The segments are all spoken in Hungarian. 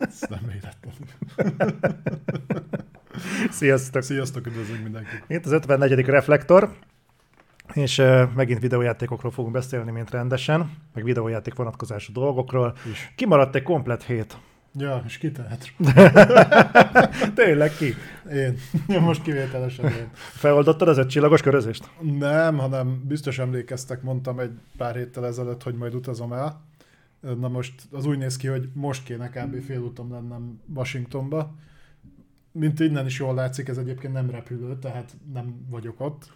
Ez nem véletlen. Sziasztok! Sziasztok, üdvözlünk mindenkit! Itt az 54. reflektor, és uh, megint videójátékokról fogunk beszélni, mint rendesen, meg videójáték vonatkozású dolgokról. Is. Kimaradt egy komplet hét. Ja, és ki tehet? Tényleg ki? Én. Most kivételesen én. Feloldottad az öt csillagos körözést? Nem, hanem biztos emlékeztek, mondtam egy pár héttel ezelőtt, hogy majd utazom el. Na most az úgy néz ki, hogy most kéne kb. félúton lennem Washingtonba. Mint innen is jól látszik, ez egyébként nem repülő, tehát nem vagyok ott.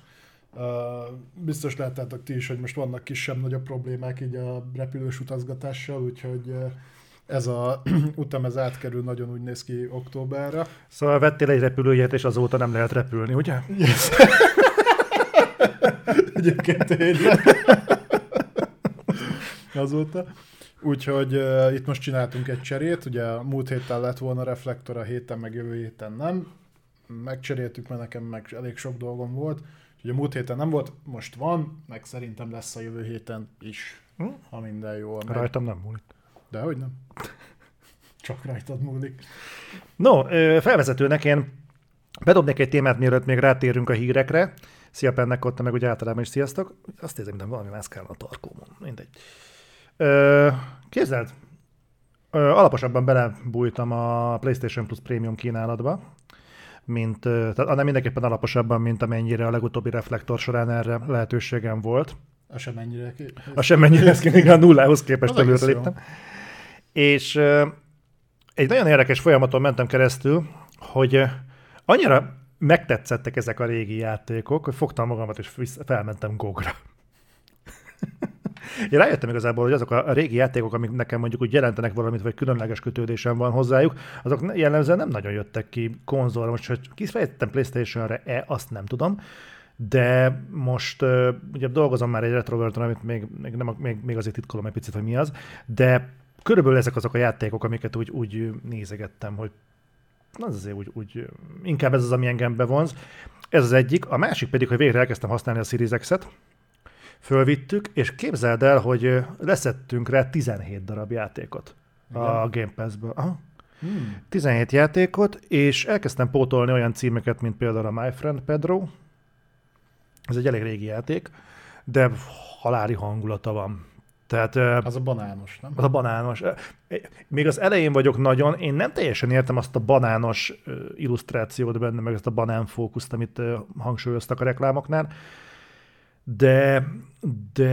Biztos láttátok ti is, hogy most vannak kisebb-nagyobb problémák így a repülős utazgatással, úgyhogy ez a utam ez átkerül, nagyon úgy néz ki októberre. Szóval vettél egy repülőjét, és azóta nem lehet repülni, ugye? Yes. Egyébként tényleg. Azóta. Úgyhogy uh, itt most csináltunk egy cserét, ugye a múlt héten lett volna reflektor, a héten meg jövő héten nem. Megcseréltük, mert nekem meg elég sok dolgom volt. Úgyhogy a múlt héten nem volt, most van, meg szerintem lesz a jövő héten is, Hm? ha minden jól megy. Rajtam nem múlik. De hogy nem? Csak rajtad múlik. No, felvezetőnek én bedobnék egy témát, mielőtt még rátérünk a hírekre. Szia Pennek ott, meg úgy általában is sziasztok. Azt érzem, mint valami mászkálna a tarkómon. Mindegy. Képzeld, alaposabban belebújtam a PlayStation Plus Premium kínálatba, mint, tehát annál mindenképpen alaposabban, mint amennyire a legutóbbi reflektor során erre lehetőségem volt. Az sem ennyire ki... A semmennyire lesz ki, a nullához képest előre léptem. És egy nagyon érdekes folyamaton mentem keresztül, hogy annyira megtetszettek ezek a régi játékok, hogy fogtam magamat és felmentem Gogra. Én rájöttem igazából, hogy azok a régi játékok, amik nekem mondjuk úgy jelentenek valamit, vagy különleges kötődésem van hozzájuk, azok jellemzően nem nagyon jöttek ki konzolra. Most, hogy kifejtettem Playstation-re-e, azt nem tudom, de most ugye dolgozom már egy retroverton, amit még, még, nem, még, még azért titkolom egy picit, hogy mi az, de körülbelül ezek azok a játékok, amiket úgy, úgy nézegettem, hogy az azért úgy, úgy, inkább ez az, ami engem bevonz. Ez az egyik. A másik pedig, hogy végre elkezdtem használni a Series X-et, fölvittük, és képzeld el, hogy leszettünk rá 17 darab játékot a Igen? Game Pass-ből. Aha. Hmm. 17 játékot, és elkezdtem pótolni olyan címeket, mint például a My Friend Pedro. Ez egy elég régi játék, de halári hangulata van. Tehát Az a banános, nem? az a banános. Még az elején vagyok nagyon, én nem teljesen értem azt a banános illusztrációt benne, meg ezt a banánfókuszt, amit hangsúlyoztak a reklámoknál, de, de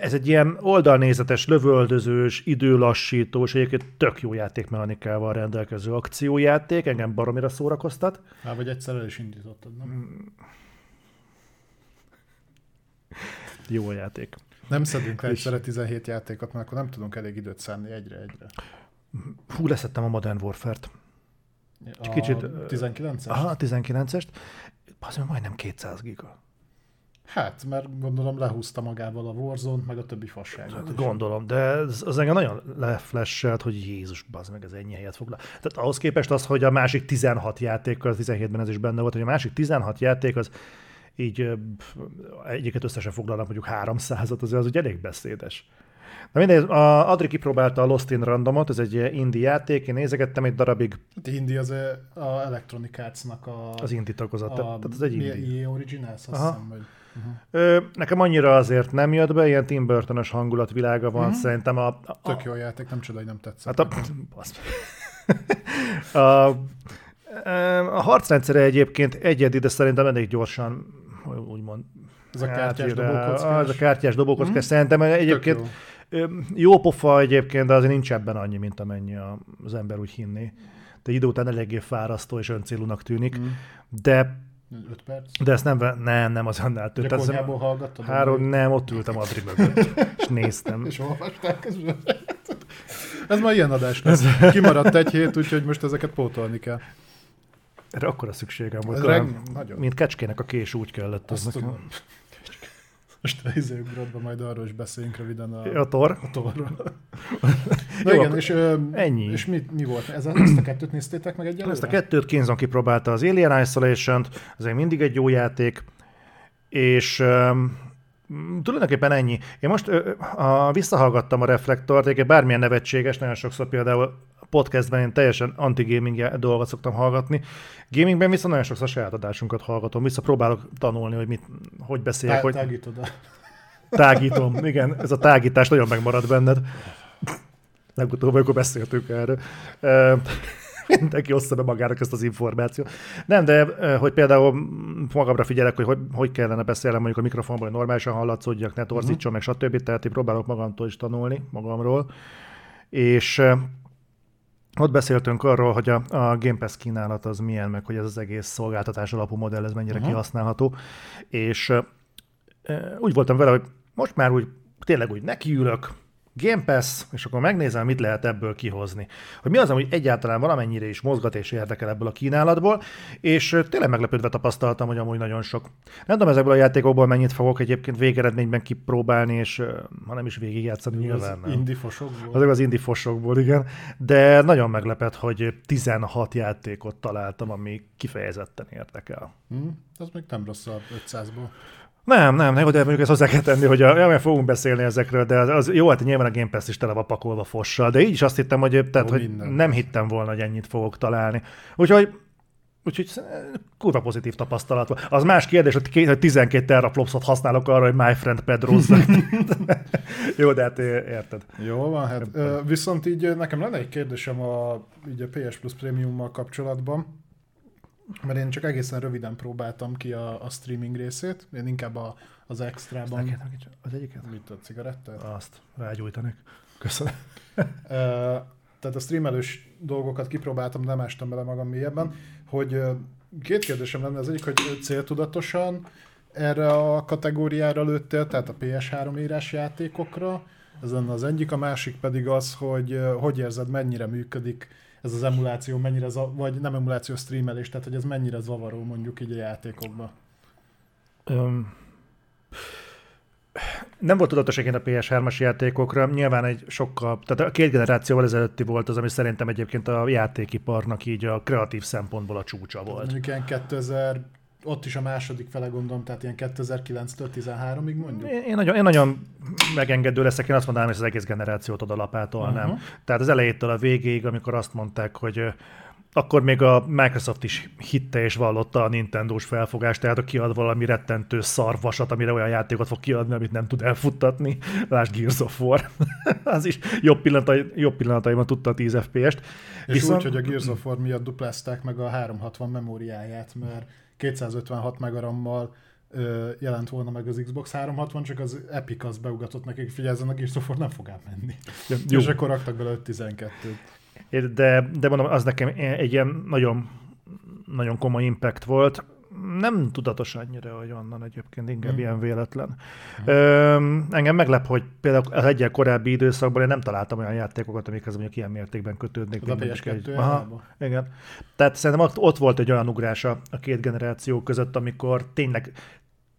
ez egy ilyen oldalnézetes, lövöldözős, időlassítós, egyébként tök jó játékmechanikával rendelkező akciójáték, engem baromira szórakoztat. Már vagy egyszer el is indítottad, nem? Jó a játék. Nem szedünk le egyszerre 17 játékot, mert akkor nem tudunk elég időt szánni egyre-egyre. Hú, leszettem a Modern Warfare-t. A kicsit, ö, 19-es? Aha, a 19-est. Az majdnem 200 giga. Hát, mert gondolom lehúzta magával a Warzone-t, meg a többi fasságot. Gondolom, de ez, az engem nagyon leflesselt, hogy Jézus, bazd meg, ez ennyi helyet foglal. Tehát ahhoz képest az, hogy a másik 16 játék, az 17-ben ez is benne volt, hogy a másik 16 játék az így egyiket összesen foglalnak mondjuk 300-at, azért az ugye elég beszédes. Na mindegy, a Adri kipróbálta a Lost in Randomot, ez egy indie játék, én nézegettem egy darabig Hát Indi az a, a Electronic Arts-nak a... az indie tagozat, tehát ez egy indie. EA Originals, azt Aha. hiszem, vagy... Uh-huh. Ö, nekem annyira azért nem jött be, ilyen Tim Burton-ös hangulatvilága van, Mhm. szerintem a, a, Tök jó játék, nem csoda, hogy nem tetszett. Hát a, a, a harcrendszere egyébként egyedi, de szerintem elég gyorsan, úgymond. Ez a kártyás dobókockás. Az a kártyás dobókockás. Mhm. Szerintem egyébként jó. jó pofa egyébként, de azért nincs ebben annyi, mint amennyi az ember úgy hinné. De idő után eléggé fárasztó és öncélúnak tűnik. Mm. De, 5 perc. de ezt nem, nem, nem az annál több. Tehát konyhából hallgattad? Három, nem, ott ültem Adri mögött, és néztem. És olvastál közben? Ez már ilyen adás lesz. Kimaradt egy hét, úgyhogy most ezeket pótolni kell. Erre akkora szükségem volt. Reg- mint kecskének a kés úgy kellett. Az Azt nekem. Most a izőbrodban majd arról is beszéljünk röviden a, A tor. a torról. Jó, Na igen, és, ennyi. és mi, mi volt? Ez, ezt a kettőt néztétek meg egyelőre? Ezt a kettőt Kinzon kipróbálta az Alien Isolation-t, ez még mindig egy jó játék, és tulajdonképpen ennyi. Én most ö, a, visszahallgattam a reflektort, egyébként bármilyen nevetséges, nagyon sokszor például podcastben én teljesen anti-gaming dolgot szoktam hallgatni. Gamingben viszont nagyon sokszor saját adásunkat hallgatom, vissza próbálok tanulni, hogy mit, hogy beszéljek. Tá- hogy... Tágítod a... Tágítom, igen, ez a tágítás nagyon megmarad benned. Legutóbb, amikor beszéltünk erről. Mindenki ossza be magának ezt az információt. Nem, de hogy például magamra figyelek, hogy hogy, hogy kellene beszélnem mondjuk a mikrofonból, hogy normálisan hallatszódjak, ne torzítson, uh-huh. meg stb. Tehát én próbálok magamtól is tanulni, magamról. És ott beszéltünk arról, hogy a, a Game Pass kínálat az milyen, meg hogy ez az egész szolgáltatás alapú modell, ez mennyire uh-huh. kihasználható. És úgy voltam vele, hogy most már úgy tényleg úgy nekiülök, Game Pass, és akkor megnézem, mit lehet ebből kihozni. Hogy mi az, ami egyáltalán valamennyire is mozgat és érdekel ebből a kínálatból, és tényleg meglepődve tapasztaltam, hogy amúgy nagyon sok. Nem tudom ezekből a játékokból mennyit fogok egyébként végeredményben kipróbálni, és ha nem is végigjátszani nyilván. Az indie fosokból. Azok az indie fosokból, igen. De nagyon meglepett, hogy 16 játékot találtam, ami kifejezetten érdekel. Hmm, az még nem rossz a 500-ból. Nem, nem, nem, de mondjuk ezt hozzá kell tenni, hogy a, ja, fogunk beszélni ezekről, de az, az jó, hát nyilván a Game Pass is tele van pakolva fossal, de így is azt hittem, hogy, tehát, hogy nem hittem volna, hogy ennyit fogok találni. Úgyhogy Úgyhogy kurva pozitív tapasztalat van. Az más kérdés, hogy 12 teraflopsot használok arra, hogy My Friend Pedrozzak. Jó, de hát érted. Jó van, hát viszont így nekem lenne egy kérdésem a, így a PS Plus Premiummal kapcsolatban mert én csak egészen röviden próbáltam ki a, a streaming részét, én inkább a, az extrában. Az egyiket? Mit a cigarettát? Azt, rágyújtanék. Köszönöm. tehát a streamelős dolgokat kipróbáltam, nem ástam bele magam mélyebben, hogy két kérdésem lenne, az egyik, hogy céltudatosan erre a kategóriára lőttél, tehát a PS3 írás játékokra, ez lenne az egyik, a másik pedig az, hogy hogy érzed, mennyire működik ez az emuláció mennyire, za- vagy nem emuláció, streamelés, tehát hogy ez mennyire zavaró mondjuk így a játékokban? Um, nem volt tudatos a PS3-as játékokra, nyilván egy sokkal, tehát a két generációval ezelőtti volt az, ami szerintem egyébként a játékiparnak így a kreatív szempontból a csúcsa volt. Mondjuk ilyen 2000 ott is a második fele gondolom, tehát ilyen 2009-től 13-ig mondjuk? Én, én, nagyon, én nagyon megengedő leszek, én azt mondanám, hogy az egész generációt oda lapátolnám. Uh-huh. Tehát az elejétől a végéig, amikor azt mondták, hogy akkor még a Microsoft is hitte és vallotta a Nintendo-s felfogást, tehát a kiad valami rettentő szarvasat, amire olyan játékot fog kiadni, amit nem tud elfuttatni. Lásd Gears of War. az is jobb, pillanatai, jobb pillanataiban tudta a 10 FPS-t. És Viszont... úgy, hogy a Gears of War miatt duplázták meg a 360 memóriáját, mert 256 megarammal jelent volna meg az Xbox 360, csak az Epic az beugatott nekik, figyelj, a War nem fog átmenni. Ja, jó. És akkor raktak bele 5-12-t. De, de mondom, az nekem egy ilyen nagyon, nagyon komoly impact volt nem tudatos annyira, hogy onnan egyébként, inkább hmm. ilyen véletlen. Hmm. Ö, engem meglep, hogy például az egyel korábbi időszakban én nem találtam olyan játékokat, amikhez mondjuk ilyen mértékben kötődnék. Az a PS2 Aha, igen. Tehát szerintem ott, volt egy olyan ugrás a két generáció között, amikor tényleg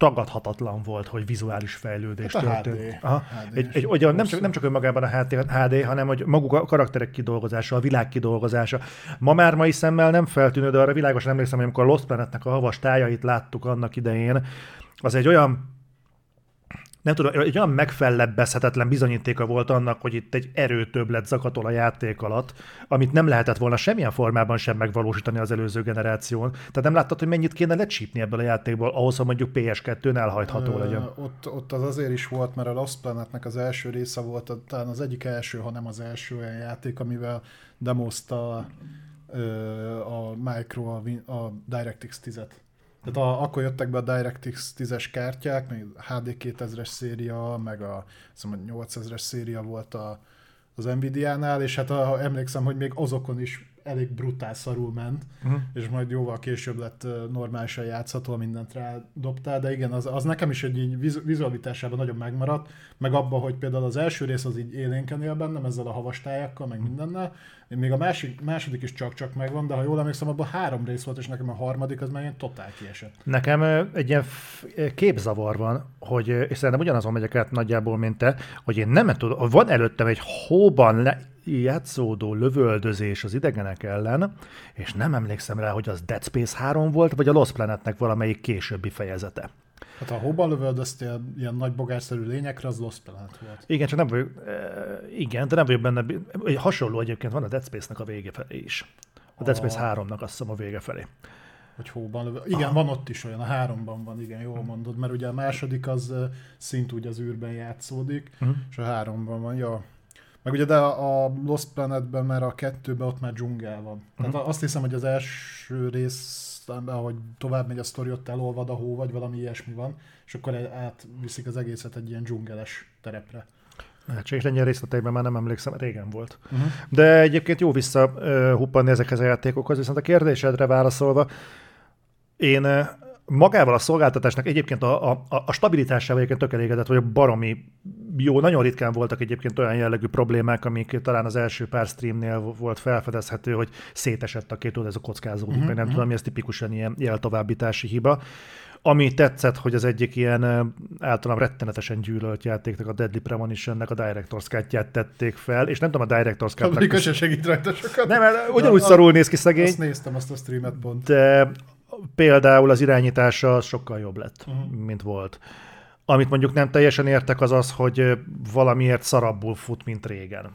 tagadhatatlan volt, hogy vizuális fejlődés hát történt. HD. Aha. HD egy, egy, olyan, nem, csak, nem csak önmagában a HD, hanem hogy maguk a karakterek kidolgozása, a világ kidolgozása. Ma már mai szemmel nem feltűnő, de arra világosan emlékszem, hogy amikor a Lost Planetnek a havas tájait láttuk annak idején, az egy olyan nem tudom, egy olyan megfellebbezhetetlen bizonyítéka volt annak, hogy itt egy erőtöbblet zakatol a játék alatt, amit nem lehetett volna semmilyen formában sem megvalósítani az előző generáción. Tehát nem láttad, hogy mennyit kéne lecsípni ebből a játékból, ahhoz, hogy mondjuk PS2-n elhajtható legyen. Ott, ott az azért is volt, mert a Lost Planetnek az első része volt, talán az egyik első, hanem az első olyan játék, amivel demozta a Micro a, a DirectX 10-et. Tehát a, akkor jöttek be a DirectX 10-es kártyák, még HD 2000-es széria, meg a, szóval 8000-es széria volt a, az Nvidia-nál, és hát a, emlékszem, hogy még azokon is elég brutál szarul ment, uh-huh. és majd jóval később lett normálisan játszható, mindent rádobtál, de igen, az, az nekem is egy így vizualitásában nagyon megmaradt, meg abban, hogy például az első rész az így élénken él bennem, ezzel a havastájakkal, meg mindennel, még a másik, második is csak-csak megvan, de ha jól emlékszem, abban három rész volt, és nekem a harmadik az már ilyen totál kiesett. Nekem egy ilyen képzavar van, hogy, és szerintem ugyanazon megyek át nagyjából, mint te, hogy én nem tudom, van előttem egy hóban le, játszódó lövöldözés az idegenek ellen, és nem emlékszem rá, hogy az Dead Space 3 volt, vagy a Lost Planetnek valamelyik későbbi fejezete. Hát ha hobban lövöldöztél ilyen nagy bogárszerű lényekre, az Lost Planet volt. Igen, csak nem vagyok, igen, de nem vagyok benne, egy hasonló egyébként van a Dead Space-nek a vége felé is. A Dead Space 3-nak azt hiszem a vége felé. Hogy hóban lövöld. Igen, Aha. van ott is olyan, a háromban van, igen, jól mondod, mert ugye a második az szint úgy az űrben játszódik, uh-huh. és a háromban van, ja. Meg ugye de a Lost Planetben, mert a kettőben ott már dzsungel van. Tehát uh-huh. azt hiszem, hogy az első rész aztán ahogy tovább megy a sztori, ott elolvad a hó, vagy valami ilyesmi van, és akkor átviszik az egészet egy ilyen dzsungeles terepre. És ennyire részleteiben már nem emlékszem, régen volt. Uh-huh. De egyébként jó visszahuppanni ezekhez a játékokhoz, viszont a kérdésedre válaszolva, én magával a szolgáltatásnak egyébként a, a, a stabilitásával egyébként tök elégedett, vagy a baromi jó, nagyon ritkán voltak egyébként olyan jellegű problémák, amik talán az első pár streamnél volt felfedezhető, hogy szétesett a két oldal, ez a kockázódik, uh-huh, nem uh-huh. tudom, ez tipikusan ilyen jeltovábbítási hiba. Ami tetszett, hogy az egyik ilyen általában rettenetesen gyűlölt játéknak, a Deadly Premonition-nek a Director's cut tették fel, és nem tudom, a Director's cut se segít rajta sokat. Nem, ugyanúgy szarul néz ki szegény. Azt néztem, azt a streamet pont. De például az irányítása sokkal jobb lett, uh-huh. mint volt. Amit mondjuk nem teljesen értek, az az, hogy valamiért szarabbul fut, mint régen.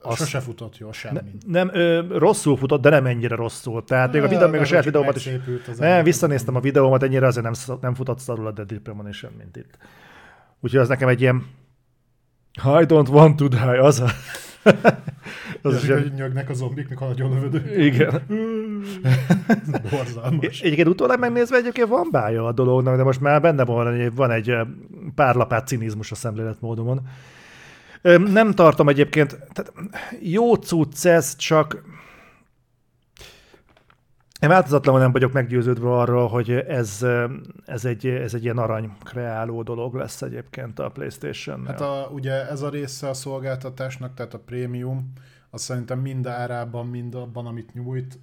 Azt Sose futott jól semmi. Ne, nem, ö, rosszul futott, de nem ennyire rosszul. Tehát még a videó, még a saját videómat is. Nem, visszanéztem a videómat, ennyire azért nem, nem futott szarul a Deadly Premonition, mint itt. Úgyhogy az nekem egy ilyen I don't want to die, az a... az is, hogy nyögnek a zombik, mikor nagyon lövödő. Igen. Borzalmas. Egyébként utólag megnézve egyébként van bája a dolognak, de most már benne van, hogy van egy pár lapát cinizmus a szemléletmódomon. Nem tartom egyébként, tehát jó cucc ez, csak én változatlanul nem vagyok meggyőződve arról, hogy ez, ez, egy, ez egy ilyen arany kreáló dolog lesz egyébként a playstation Hát a, ugye ez a része a szolgáltatásnak, tehát a prémium, az szerintem mind árában, mind abban, amit nyújt,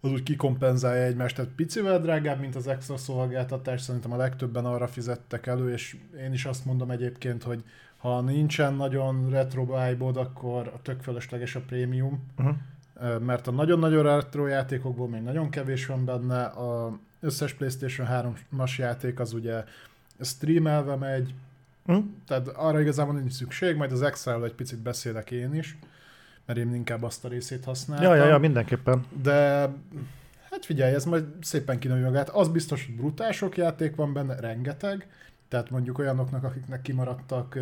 az úgy kikompenzálja egymást. Tehát picivel drágább, mint az extra szolgáltatás, szerintem a legtöbben arra fizettek elő, és én is azt mondom egyébként, hogy ha nincsen nagyon retro vibe akkor a tök fölösleges a prémium, uh-huh mert a nagyon-nagyon retro játékokból még nagyon kevés van benne, a összes PlayStation 3-as játék az ugye streamelve megy, hm? tehát arra igazából nincs szükség, majd az extra egy picit beszélek én is, mert én inkább azt a részét használtam. Ja, ja, ja, mindenképpen. De hát figyelj, ez majd szépen kinői magát. Az biztos, hogy brutál sok játék van benne, rengeteg, tehát mondjuk olyanoknak, akiknek kimaradtak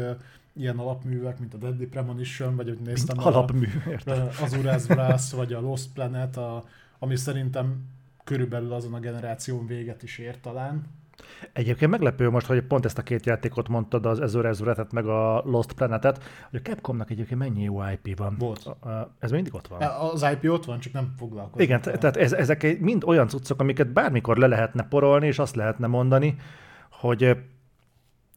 ilyen alapművek, mint a Deadly Premonition, vagy hogy néztem alapmű, a, az Urász Brass, vagy a Lost Planet, a, ami szerintem körülbelül azon a generáción véget is ér talán. Egyébként meglepő most, hogy pont ezt a két játékot mondtad, az Ezure Ezuretet, meg a Lost Planetet, hogy a Capcomnak egyébként mennyi jó IP van. Volt. Ez mindig ott van. Az IP ott van, csak nem foglalkozik. Igen, tehát ez, ezek mind olyan cuccok, amiket bármikor le lehetne porolni, és azt lehetne mondani, hogy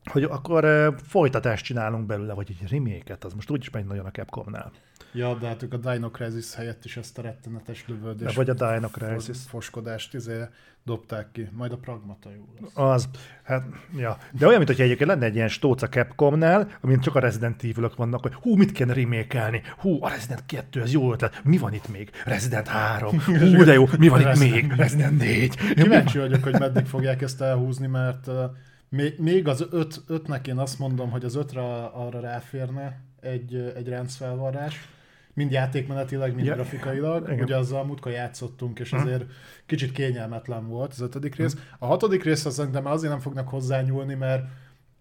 hogy akkor folytatást csinálunk belőle, vagy egy reméket, az most úgyis megy nagyon a Capcomnál. Ja, de hát ők a Dino Crisis helyett is ezt a rettenetes lövöldést. Vagy a Dino Crisis. Foskodást izé dobták ki, majd a Pragmata jó lesz. Az, hát, ja. De olyan, mint hogy egyébként lenne egy ilyen stóc a Capcomnál, amint csak a Resident evil vannak, hogy hú, mit kéne remékelni? Hú, a Resident 2, ez jó ötlet. Mi van itt még? Resident 3. Hú, de jó, mi van itt még? Resident 4. Kíváncsi vagyok, hogy meddig fogják ezt elhúzni, mert még az öt, ötnek én azt mondom, hogy az ötre arra ráférne egy, egy rendszervarrás, mind játékmenetileg, mind ja, grafikailag. Igen. Ugye azzal múltkor játszottunk, és azért uh-huh. kicsit kényelmetlen volt az ötödik rész. Uh-huh. A hatodik rész az szerintem azért nem fognak hozzányúlni, mert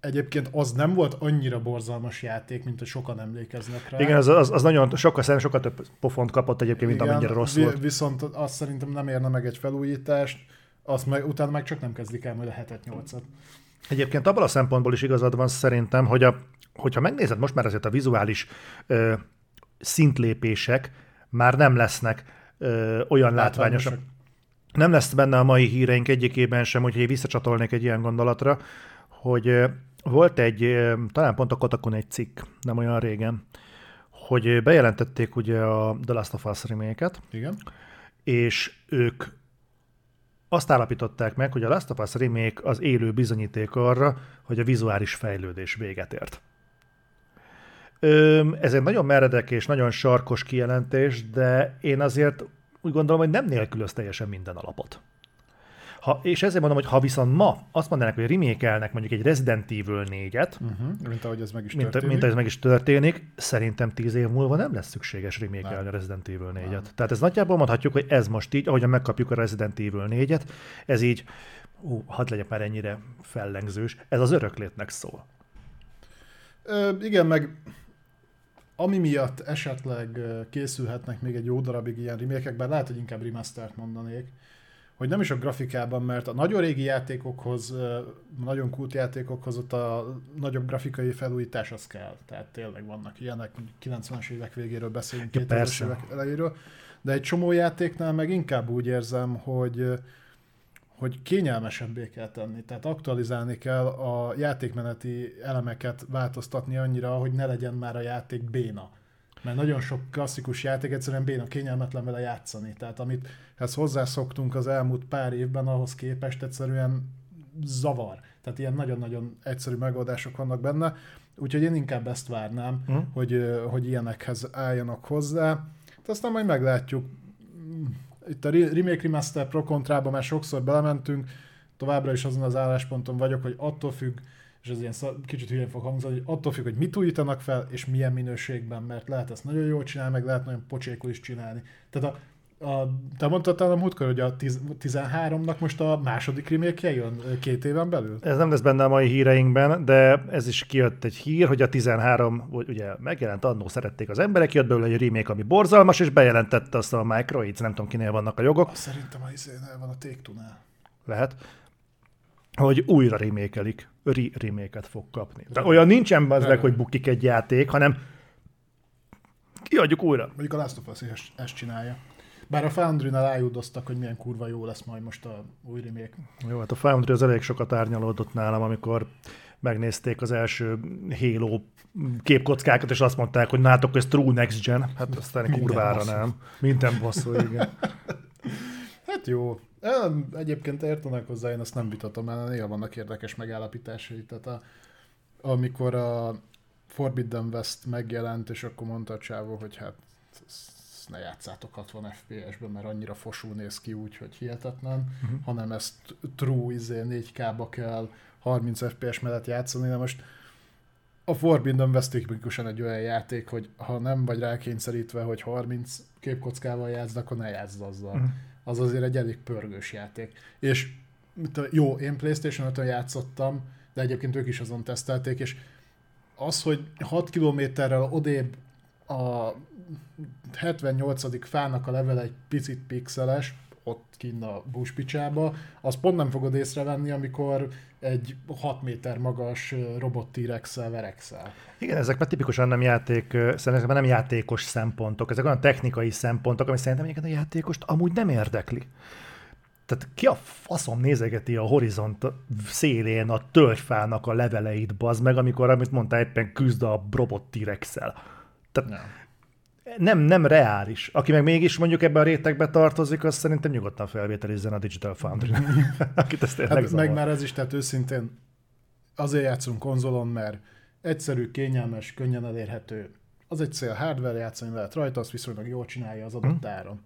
egyébként az nem volt annyira borzalmas játék, mint hogy sokan emlékeznek rá. Igen, az, az, az nagyon sokkal, szerintem sokkal több pofont kapott egyébként, mint Igen, amennyire rossz vi- volt. Viszont azt szerintem nem érne meg egy felújítást, azt meg, utána meg csak nem kezdik el majd a hetet, nyolcat. Egyébként abban a szempontból is igazad van szerintem, hogy a, hogyha megnézed most már azért a vizuális ö, szintlépések már nem lesznek ö, olyan látványosak. Nem lesz benne a mai híreink egyikében sem, hogy visszacsatolnék egy ilyen gondolatra, hogy ö, volt egy, ö, talán pont a Kotakon egy cikk, nem olyan régen, hogy bejelentették ugye a The Last of Us remake Igen. és ők azt állapították meg, hogy a Last of Us Remake az élő bizonyíték arra, hogy a vizuális fejlődés véget ért. Ez egy nagyon meredek és nagyon sarkos kijelentés, de én azért úgy gondolom, hogy nem nélkülöz teljesen minden alapot. Ha, és ezért mondom, hogy ha viszont ma azt mondanak, hogy remékelnek mondjuk egy Resident Evil 4-et, Uh-huh. Mint ahogy ez meg is mint, történik. mint ez meg is történik, szerintem tíz év múlva nem lesz szükséges remékelni a Resident Evil 4-et. Tehát ez nagyjából mondhatjuk, hogy ez most így, ahogyan megkapjuk a Resident Evil 4-et, ez így, ú, hadd legyek már ennyire fellengzős, ez az öröklétnek szól. Ö, igen, meg ami miatt esetleg készülhetnek még egy jó darabig ilyen remékek, bár lehet, hogy inkább remastert mondanék, hogy nem is a grafikában, mert a nagyon régi játékokhoz, nagyon kult játékokhoz ott a nagyobb grafikai felújítás az kell. Tehát tényleg vannak ilyenek, mondjuk 90-es évek végéről beszélünk, Ja, 2000-es persze. évek elejéről, de egy csomó játéknál meg inkább úgy érzem, hogy hogy kényelmesebbé kell tenni, tehát aktualizálni kell a játékmeneti elemeket változtatni annyira, hogy ne legyen már a játék béna. Mert nagyon sok klasszikus játék egyszerűen béna, kényelmetlen vele játszani. Tehát amit ezt hozzászoktunk az elmúlt pár évben, ahhoz képest egyszerűen zavar. Tehát ilyen nagyon-nagyon egyszerű megoldások vannak benne. Úgyhogy én inkább ezt várnám, Mhm. hogy, hogy ilyenekhez álljanak hozzá. Hát aztán majd meglátjuk. Itt a Re- Remake Remaster Pro kontrába már sokszor belementünk, továbbra is azon az állásponton vagyok, hogy attól függ, és ez ilyen szar- kicsit hülyén fog hangzani, hogy attól függ, hogy mit újítanak fel, és milyen minőségben, mert lehet ezt nagyon jól csinálni, meg lehet nagyon pocsékul is csinálni. Tehát a, a, te mondtad talán a múltkor, hogy a tiz- 13-nak most a második remake jön két éven belül? Ez nem lesz benne a mai híreinkben, de ez is kijött egy hír, hogy a 13, vagy ugye megjelent annó szerették az emberek, jött belőle egy remake, ami borzalmas, és bejelentette azt a Microids, nem tudom kinél vannak a jogok, Azt szerintem a izénél van a Take-Two-nál. lehet, hogy újra remékelik, re-reméket fog kapni. Tehát olyan nincsen az meg, hogy bukik egy játék, hanem kiadjuk újra. Mondjuk a Last of Us is ezt- csinálja. Bár a Foundry-nál rájúdoztak, hogy milyen kurva jó lesz majd most a új remake. Jó, hát a Foundry az elég sokat árnyalódott nálam, amikor megnézték az első Halo képkockákat, és azt mondták, hogy nátok ez true next gen. Hát aztán Minden kurvára bosszú. nem. Minden bosszú, igen. Hát jó. Em, Egyébként értenek hozzá, én azt nem vitatom, mert néha vannak érdekes megállapításai. Tehát a, amikor a Forbidden West megjelent, és akkor mondta a csávó, hogy hát ne játszátok 60 FPS-ben, mert annyira fosul néz ki úgy, hogy hihetetlen, uh-huh. hanem ezt true izé 4K-ba kell 30 FPS mellett játszani, de most a Forbidden West tipikusan egy olyan játék, hogy ha nem vagy rákényszerítve, hogy 30 képkockával játszd, akkor ne játszd azzal. Mhm. Az azért egy elég pörgős játék. És jó, én Playstation 5-ön játszottam, de egyébként ők is azon tesztelték, és az, hogy 6 kilométerrel odébb a 78. fának a levele egy picit pixeles, ott kinn a buspicsába, az pont nem fogod észrevenni, amikor egy 6 méter magas robot T-rex-szel verekszel. Igen, ezek már tipikusan nem játék, szerintem nem játékos szempontok, ezek olyan technikai szempontok, ami szerintem egyébként a játékost amúgy nem érdekli. Tehát ki a faszom nézegeti a horizont szélén a tölgyfának a leveleit, bazd meg, amikor, amit mondtál, éppen küzd a robot T-rex-szel. Tehát Nem. Nem, nem reális. Aki meg mégis mondjuk ebben a rétegbe tartozik, az szerintem nyugodtan felvételizzen a Digital Foundry. Akit ezt tényleg Hát meg már ez is, tehát őszintén azért játszunk konzolon, mert egyszerű, kényelmes, könnyen elérhető. Az egy cél, hardware játszani lehet rajta, azt viszonylag jól csinálja az adott áron.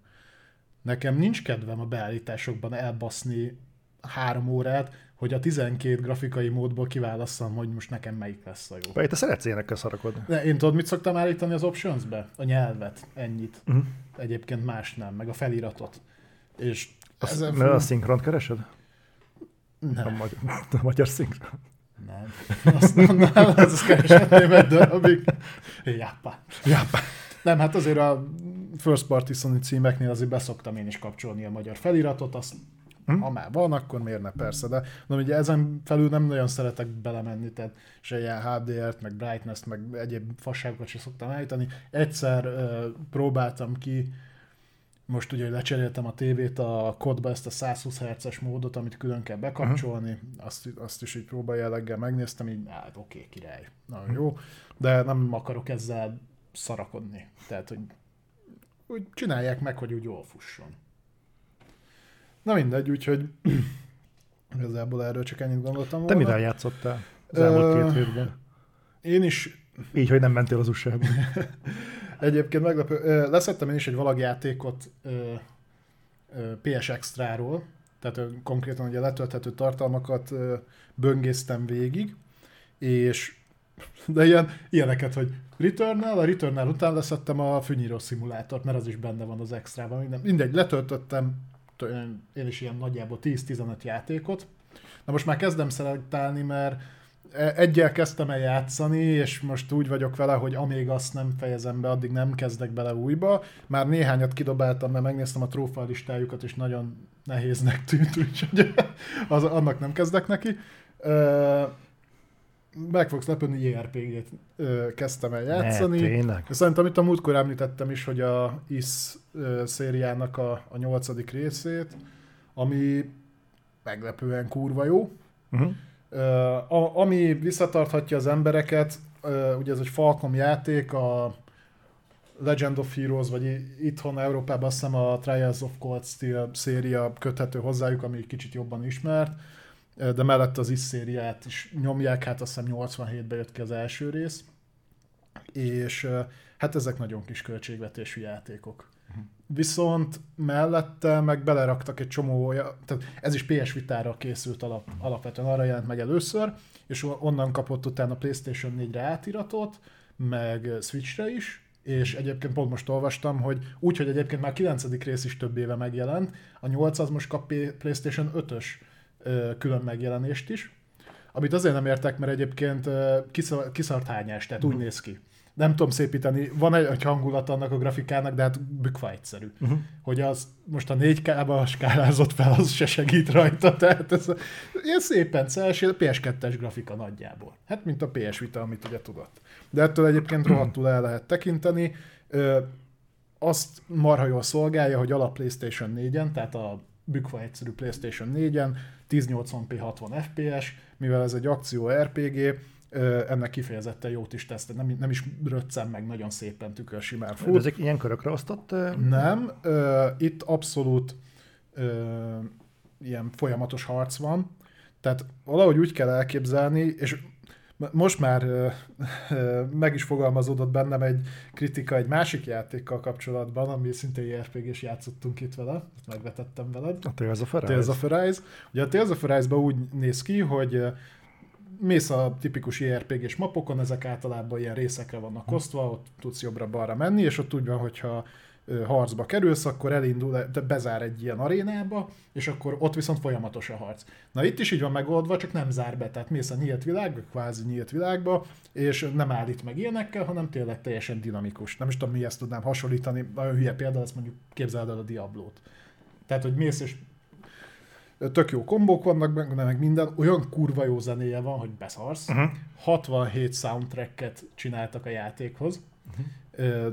Nekem nincs kedvem a beállításokban elbaszni három órát, hogy a 12 grafikai módból kiválasszam, hogy most nekem melyik lesz a jó. Vagy te szeretsz ilyenekkel szarakodni. De én tudod, mit szoktam állítani az optionsbe? A nyelvet, ennyit. Uh-huh. Egyébként más nem, meg a feliratot. És Azt, ezen ne a szinkront keresed? A nem. magyar, a magyar szinkron. Nem. Azt nem, nem, azt kereshetném egy darabig. Jápá. Jápá. Nem, hát azért a first party Sony címeknél azért beszoktam én is kapcsolni a magyar feliratot, azt Hm? ha már van, akkor miért ne persze, de no, ugye ezen felül nem nagyon szeretek belemenni, tehát se ilyen HDR-t, meg brightness-t, meg egyéb fasságokat sem szoktam állítani. Egyszer uh, próbáltam ki, most ugye lecseréltem a tévét a kodba ezt a 120 Hz-es módot, amit külön kell bekapcsolni, uh-huh. azt, azt is így próbajelleggel megnéztem, így hát oké, okay, király, nagyon uh-huh. jó, de nem akarok ezzel szarakodni. Tehát, hogy úgy csinálják meg, hogy úgy jól fusson. Na mindegy, úgyhogy igazából erről csak ennyit gondoltam Te volna. mivel játszottál az elmúlt két hétben? Én is Így, hogy nem mentél az usa Egyébként meglepő. Leszettem én is egy valagjátékot ö, ö, PS Extra-ról, tehát konkrétan ugye letölthető tartalmakat böngésztem végig, és de ilyen, ilyeneket, hogy return a return után leszettem a fűnyíró szimulátort, mert az is benne van az extrában. Minden, mindegy, letöltöttem én is ilyen nagyjából 10-15 játékot. Na most már kezdem szelektálni, mert e- egyel kezdtem el játszani, és most úgy vagyok vele, hogy amíg azt nem fejezem be, addig nem kezdek bele újba. Már néhányat kidobáltam, mert megnéztem a trófa listájukat, és nagyon nehéznek tűnt, úgyhogy az, annak nem kezdek neki meg fogsz lepődni, JRPG-t kezdtem el játszani. Ne, tényleg? Szerintem itt a múltkor említettem is, hogy a IS szériának a, a nyolcadik részét, ami meglepően kurva jó. Uh-huh. Uh, a, ami visszatarthatja az embereket, uh, ugye ez egy Falcom játék, a Legend of Heroes, vagy itthon Európában azt hiszem a Trials of Cold Steel széria köthető hozzájuk, ami kicsit jobban ismert de mellett az is szériát is nyomják, hát azt hiszem 87-ben jött ki az első rész, és hát ezek nagyon kis költségvetésű játékok. Uh-huh. Viszont mellette meg beleraktak egy csomó, tehát ez is PS Vitára készült alap, alapvetően, arra jelent meg először, és onnan kapott utána PlayStation 4-re átiratot, meg Switchre is, és egyébként pont most olvastam, hogy úgy, hogy egyébként már 9. rész is több éve megjelent, a 8 az most kap PlayStation 5-ös külön megjelenést is, amit azért nem értek, mert egyébként kiszart hányás, tehát uh-huh. úgy néz ki. Nem tudom szépíteni, van egy, hangulat annak a grafikának, de hát bükva egyszerű. Uh-huh. Hogy az most a 4K-ba skálázott fel, az se segít rajta, tehát ez ilyen szépen cels, PS2-es grafika nagyjából. Hát mint a PS Vita, amit ugye tudott. De ettől egyébként rohadtul el lehet tekinteni. Azt marha jól szolgálja, hogy alap PlayStation 4-en, tehát a bükva egyszerű PlayStation 4-en, 1080p 60 fps, mivel ez egy akció RPG, ennek kifejezetten jót is teszte, nem, nem is röccem meg, nagyon szépen tükör simán fut. De ezek ilyen körökre osztott? Nem, itt abszolút ilyen folyamatos harc van, tehát valahogy úgy kell elképzelni, és most már meg is fogalmazódott bennem egy kritika egy másik játékkal kapcsolatban, ami szintén RPG-s játszottunk itt vele, megvetettem veled. A Tales of Arise. Tales of Arise. Ugye a Tales of Arise-ban úgy néz ki, hogy mész a tipikus JRPG-s mapokon, ezek általában ilyen részekre vannak osztva, ott tudsz jobbra-balra menni, és ott úgy van, hogyha harcba kerülsz, akkor elindul, de bezár egy ilyen arénába, és akkor ott viszont folyamatos a harc. Na itt is így van megoldva, csak nem zár be, tehát mész a nyílt világba, kvázi nyílt világba, és nem állít meg ilyenekkel, hanem tényleg teljesen dinamikus. Nem is tudom, mi ezt tudnám hasonlítani, nagyon hülye példa, ezt mondjuk képzeld el a Diablót. Tehát, hogy mész és tök jó kombók vannak benne, meg minden, olyan kurva jó zenéje van, hogy beszarsz. Uh-huh. 67 soundtracket csináltak a játékhoz. Uh-huh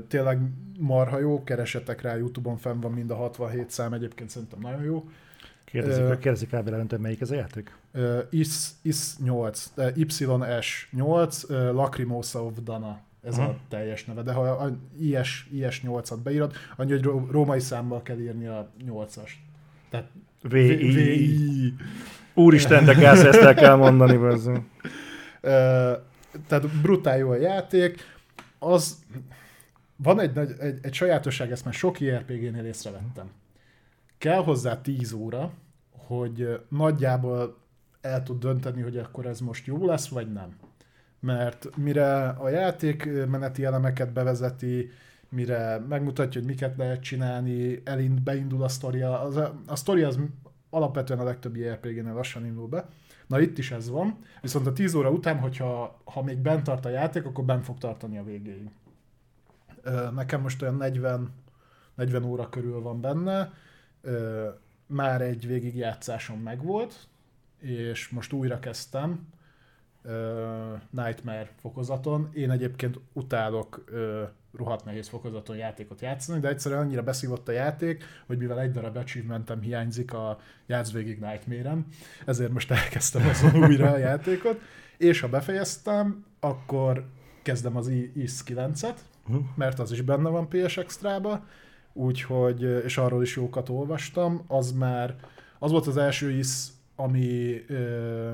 Tényleg marha jó, keresetek rá, Youtube-on fenn van mind a 67 szám, egyébként szerintem nagyon jó. Kérdezik, uh, kérdezik velem, hogy melyik ez a játék? Uh, IS, IS 8, uh, YS 8, uh, Lacrimosa of Dana, ez uh-huh. a teljes neve, de ha a IS, IS 8-at beírod, annyi, hogy római számmal kell írni a 8-ast. Tehát VI. VI. Úristen, de kell ezt el kell mondani. Uh, tehát brutál jó a játék. Az, van egy, egy, egy, egy sajátosság, ezt már sok IRPG-nél észrevettem. Kell hozzá 10 óra, hogy nagyjából el tud dönteni, hogy akkor ez most jó lesz, vagy nem. Mert mire a játék meneti elemeket bevezeti, mire megmutatja, hogy miket lehet csinálni, elind, beindul a sztoria. Az, a, a sztoria az alapvetően a legtöbb JRPG-nél lassan indul be. Na itt is ez van, viszont a 10 óra után, hogyha ha még bent tart a játék, akkor bent fog tartani a végéig. Nekem most olyan 40, 40 óra körül van benne, már egy végigjátszásom megvolt, és most újra kezdtem Nightmare fokozaton. Én egyébként utálok rohadt nehéz fokozaton játékot játszani, de egyszerűen annyira beszívott a játék, hogy mivel egy darab achievementem hiányzik a játsz végig nightmare ezért most elkezdtem azon újra a játékot, és ha befejeztem, akkor kezdem az IS 9-et, uh-huh. Mert az is benne van PS Extra-ba, úgyhogy, és arról is jókat olvastam, az már, az volt az első is, ami ö,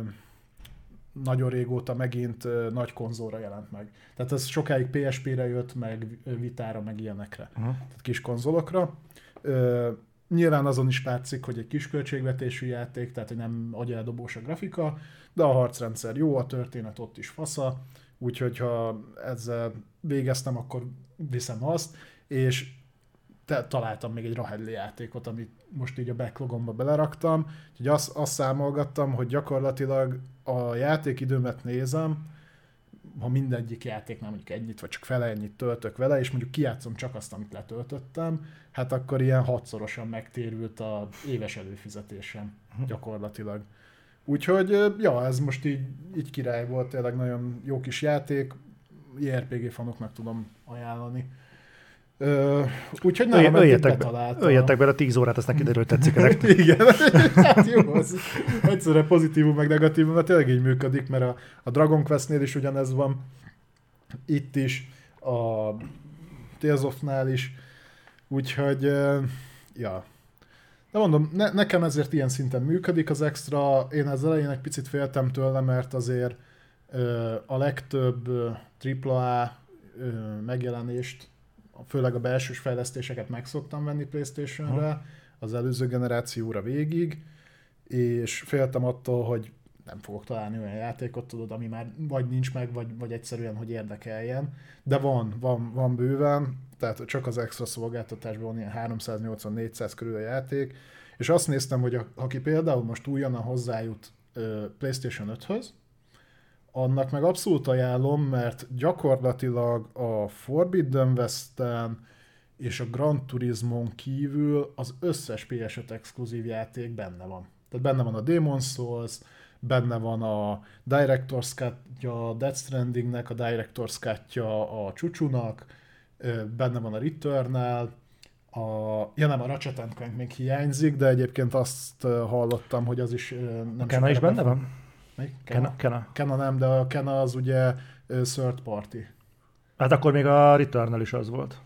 nagyon régóta megint ö, nagy konzolra jelent meg. Tehát ez sokáig PSP-re jött, meg Vitára, meg ilyenekre. Uh-huh. Tehát kis konzolokra. Ö, Nyilván azon is látszik, hogy egy kis költségvetésű játék, tehát hogy nem agyeldobós a grafika, de a harcrendszer jó, a történet ott is fasza, úgyhogy ha ezzel végeztem, akkor viszem azt, és te, találtam még egy Rahedli játékot, amit most így a backlogomba beleraktam, úgyhogy azt, azt számolgattam, hogy gyakorlatilag a játékidőmet nézem, ha mindegyik játéknál mondjuk ennyit, vagy csak fele ennyit töltök vele, és mondjuk kijátszom csak azt, amit letöltöttem, hát akkor ilyen hatszorosan megtérült a éves előfizetésem mhm. gyakorlatilag. Úgyhogy, ja, ez most így, így király volt, tényleg nagyon jó kis játék, JRPG fanoknak tudom ajánlani. Uh, úgyhogy nálam öljetek, be, öljetek bele 10 órát, azt neki derült tetszik ezek. Igen, hát jó, az egyszerre pozitívum meg negatívum, mert tényleg így működik, mert a, a Dragon Quest-nél is ugyanez van, itt is, a Tales of-nál is, úgyhogy, ja. De mondom, ne, nekem ezért ilyen szinten működik az extra, én az elején egy picit féltem tőle, mert azért uh, a legtöbb uh, AAA uh, megjelenést főleg a belsős fejlesztéseket meg szoktam venni Playstation-re, az előző generációra végig, és féltem attól, hogy nem fogok találni olyan játékot, tudod, ami már vagy nincs meg, vagy, vagy egyszerűen, hogy érdekeljen. De van, van, van bőven, tehát csak az extra szolgáltatásban van ilyen 380-400 körül a játék, és azt néztem, hogy a, aki például most újonnan hozzájut ö, PlayStation 5-höz, annak meg abszolút ajánlom, mert gyakorlatilag a Forbidden west és a Gran Turismon kívül az összes PS5 exkluzív játék benne van. Tehát benne van a Demon's Souls, benne van a Director's Cut-ja a Death Strandingnek, a Director's Cut-ja a Csúcsúnak, benne van a Returnal, a, ja nem, a Ratchet Clank még hiányzik, de egyébként azt hallottam, hogy az is nem A Kena is benne van? Mi? Kena? Kena. Kena nem, de a Kena az ugye third party. Hát akkor még a Returnal is az volt.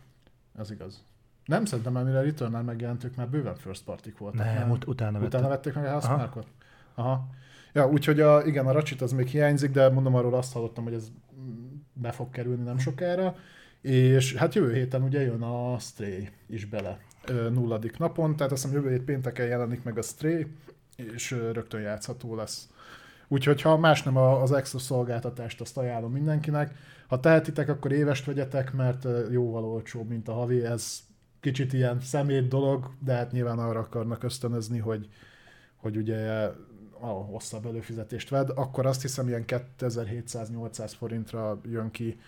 Ez igaz. Nem szerintem, mert mire Returnal megjelentük, már bőven first party volt. Nem, nem, ut- utána vették. Utána vették meg a Housemarkot? Aha. Aha. Ja, úgyhogy a, igen, a Ratchet az még hiányzik, de mondom arról azt hallottam, hogy ez be fog kerülni nem sokára. És hát jövő héten ugye jön a Stray is bele nulladik napon, tehát azt hiszem jövő hét pénteken jelenik meg a Stray, és rögtön játszható lesz. Úgyhogy ha más nem az extra szolgáltatást, azt ajánlom mindenkinek. Ha tehetitek, akkor évest vegyetek, mert jóval olcsóbb, mint a havi. Ez kicsit ilyen szemét dolog, de hát nyilván arra akarnak ösztönözni, hogy, hogy ugye a hosszabb előfizetést vedd, akkor azt hiszem ilyen 2700-800 forintra jön ki,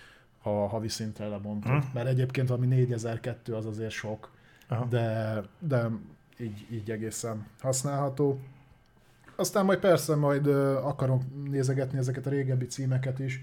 ha havi szintre lebontod. Hmm. Mert egyébként valami 4002 az azért sok, Aha. de, de így, így egészen használható. Aztán majd persze majd akarom nézegetni ezeket a régebbi címeket is,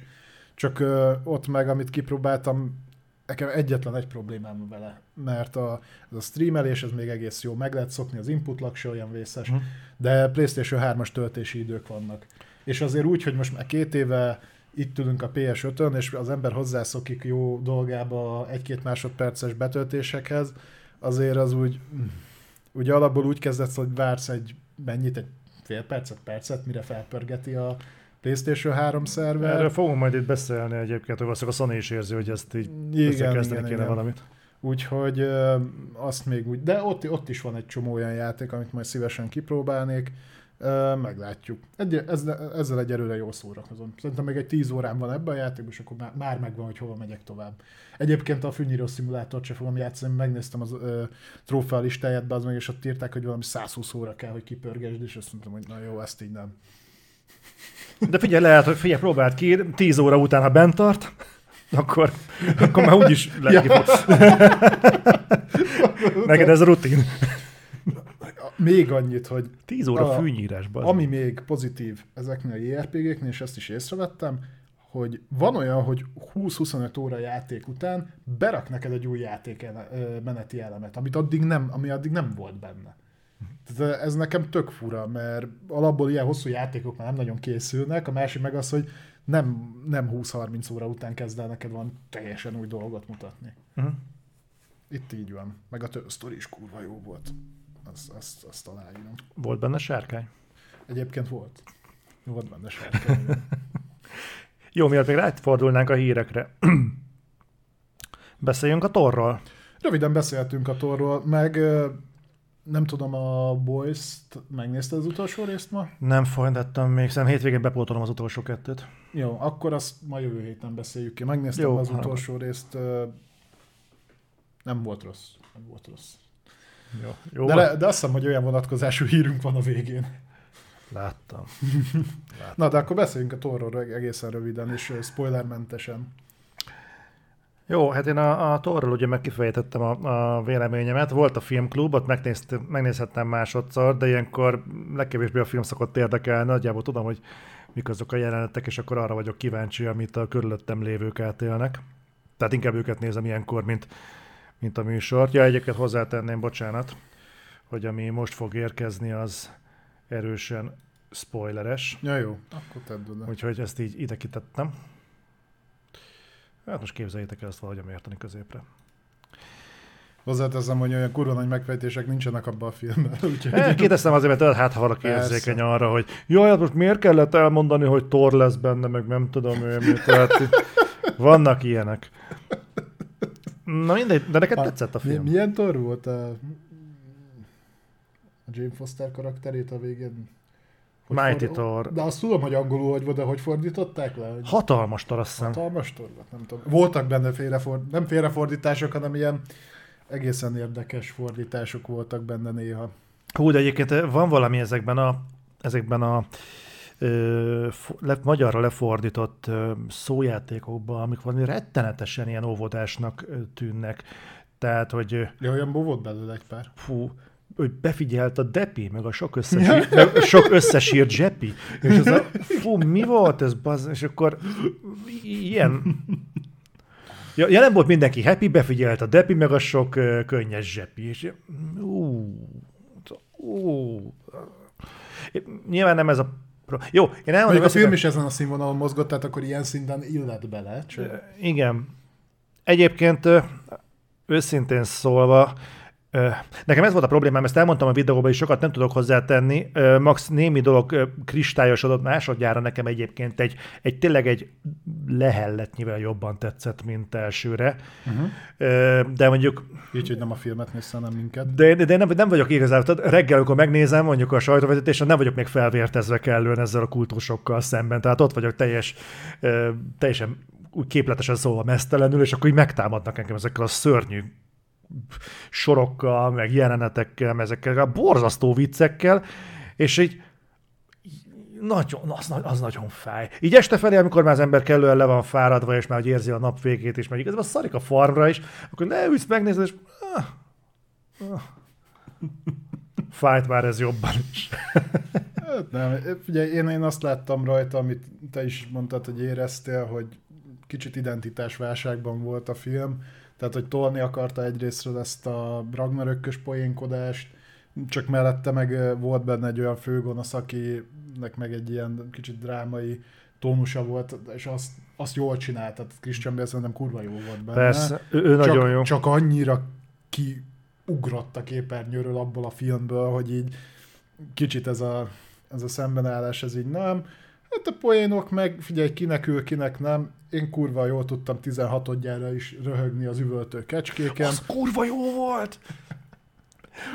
csak ott meg, amit kipróbáltam, nekem egyetlen egy problémám vele, mert a, ez a streamelés, ez még egész jó, meg lehet szokni, az input lag se olyan vészes, mm. de PlayStation 3-as töltési idők vannak. És azért úgy, hogy most már két éve itt ülünk a PS5-ön, és az ember hozzászokik jó dolgába egy-két másodperces betöltésekhez, azért az úgy, ugye alapból úgy kezdett, hogy vársz egy mennyit, egy fél percet, percet, mire felpörgeti a PlayStation 3 szerver. Erről fogunk majd itt beszélni egyébként, hogy valószínűleg a Sony is érzi, hogy ezt így igen, igen, kéne igen. valamit. Úgyhogy azt még úgy, de ott, ott is van egy csomó olyan játék, amit majd szívesen kipróbálnék. Meglátjuk. Egy, ezzel, ezzel egyelőre jól szórakozom. Szerintem még egy 10 órán van ebben a játékban, és akkor már, már megvan, hogy hova megyek tovább. Egyébként a fűnyíró szimulátort sem fogom játszani, megnéztem az ö, trófea listáját, az meg, és ott írták, hogy valami 120 óra kell, hogy kipörgesd, és azt mondtam, hogy na jó, ezt így nem. De figyelj, lehet, hogy figyelj, próbáld ki, 10 óra után, ha bent tart, akkor, akkor már úgyis lehet ja. Neked ez rutin. Még annyit, hogy... 10 óra a, fűnyírásban. Ami még pozitív ezeknél a JRPG-knél, és ezt is észrevettem, hogy van olyan, hogy 20-25 óra játék után berak neked egy új játék meneti elemet, amit addig nem, ami addig nem volt benne. Tehát ez nekem tök fura, mert alapból ilyen hosszú játékok már nem nagyon készülnek, a másik meg az, hogy nem, nem 20-30 óra után kezd el neked van teljesen új dolgot mutatni. Uh-huh. Itt így van. Meg a sztori is kurva jó volt. Azt, azt, azt aláírom. Volt benne sárkány? Egyébként volt. Volt benne sárkány. Jó, miatt még rátfordulnánk a hírekre. Beszéljünk a torról. Röviden beszéltünk a torról, meg nem tudom, a Boys-t megnézted az utolsó részt ma? Nem folytattam még, szerintem hétvégén bepótolom az utolsó kettőt. Jó, akkor azt ma jövő héten beszéljük ki. Megnéztem Jó, az hanem. utolsó részt, nem volt rossz. Nem volt rossz. Jó, jó De, le, de azt hiszem, hogy olyan vonatkozású hírünk van a végén. Láttam. Na, de akkor beszéljünk a torról egészen röviden és spoilermentesen. Jó, hát én a, a Torról ugye meg kifejtettem a, a véleményemet. Volt a filmklub, ott megnézt, megnézhettem másodszor, de ilyenkor legkevésbé a film szokott érdekelni. Nagyjából tudom, hogy mik azok a jelenetek, és akkor arra vagyok kíváncsi, amit a körülöttem lévők átélnek. Tehát inkább őket nézem ilyenkor, mint, mint a műsort. Ja, egyébként hozzátenném, bocsánat, hogy ami most fog érkezni, az erősen spoileres. Ja, jó, akkor tedd oda. Úgyhogy ezt így ide kitettem. Hát most képzeljétek el ezt valahogy érteni középre. Hozzáteszem, hogy olyan kurva nagy megfejtések nincsenek abban a filmben. Úgyhogy Kérdeztem azért, mert hát ha valaki Persze. érzékeny arra, hogy jaj, hát most miért kellett elmondani, hogy Thor lesz benne, meg nem tudom ő mi. Tehát vannak ilyenek. Na mindegy, de neked A- tetszett a film? milyen tor volt a, a Jane Foster karakterét a végén? Hogy Mighty ford- Thor. De azt tudom, hogy angolul hogy volt, de hogy fordították le? Hogy Hatalmas tor, azt hiszem. hatalmas tor volt, nem tudom. Voltak benne félreford, nem félrefordítások, hanem ilyen egészen érdekes fordítások voltak benne néha. Hú, de egyébként van valami ezekben a, ezekben a le, magyarra lefordított ö, szójátékokban, amik valami rettenetesen ilyen óvodásnak tűnnek. Tehát, hogy Ja, olyanból volt belőle egy pár. fú, hogy befigyelt a Depi, meg a sok összesírt, meg a sok összesírt Zsepi, és az a, fú, mi volt ez, baz, és akkor ilyen, ja, ja, nem volt mindenki happy, befigyelt a Depi, meg a sok könnyes Zsepi, és ú, ú, nyilván nem ez a jó, én elmondom, Mondjuk a film is ezen a színvonalon mozgott, tehát akkor ilyen szinten illet bele. Csak... Igen. Egyébként őszintén szólva, nekem ez volt a problémám, ezt elmondtam a videóban, és sokat nem tudok hozzátenni. Max némi dolog kristályosodott másodjára nekem egyébként egy, egy tényleg egy lehelletnyivel jobban tetszett, mint elsőre. Uh-huh. De mondjuk Így, hogy nem a filmet nézsz, hanem minket. de, de, de nem, nem vagyok igazából, tehát reggel, amikor megnézem mondjuk a sajtóvezetésen, nem vagyok még felvértezve kellően ezzel a kultúrsokkal szemben. Tehát ott vagyok teljes, teljesen úgy képletesen szólva mesztelenül, és akkor így megtámadnak engem ezekkel a szörnyű sorokkal, meg jelenetekkel, meg ezekkel a borzasztó viccekkel, és így nagyon, az, az nagyon fáj. Így este felé, amikor már az ember kellően le van fáradva, és már hogy érzi a nap végét, és meg igazából szarik a farmra is, akkor leülsz, megnézed, és ah, ah. fájt már ez jobban is. Hát nem, ugye én, én azt láttam rajta, amit te is mondtad, hogy éreztél, hogy kicsit identitásválságban volt a film, tehát hogy tolni akarta egyrésztről ezt a Ragnarökkös poénkodást, csak mellette meg volt benne egy olyan főgonosz, akinek meg egy ilyen kicsit drámai tónusa volt, és azt, azt jól csinált, tehát Christian Bale szerintem kurva jó volt benne. Persze, ő, ő csak, nagyon jó. Csak annyira kiugrott a képernyőről abból a filmből, hogy így kicsit ez a, ez a szembenállás, ez így nem. Hát a poénok meg, figyelj, kinek ül, kinek nem. Én kurva jól tudtam 16-odjára is röhögni az üvöltő kecskéken. Az kurva jó volt!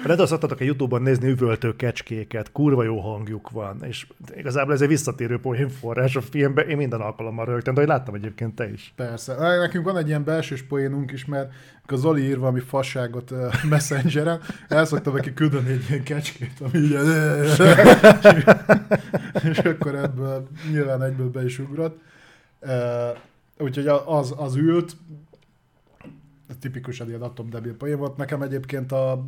Adtatok a Youtube-on nézni üvöltő kecskéket, kurva jó hangjuk van, és igazából ez egy visszatérő poénforrás a filmben, én minden alkalommal rögtön, de hogy láttam egyébként te is. Persze. Nekünk van egy ilyen belsős poénunk is, mert amikor Zoli ír valami fasságot uh, messengeren, el szoktam neki küldeni egy ilyen kecskét, ami így és akkor ebből nyilván egyből be is ugrott. Uh, úgyhogy az, az ült, tipikusan ilyen atomdebil poén volt. Nekem egyébként a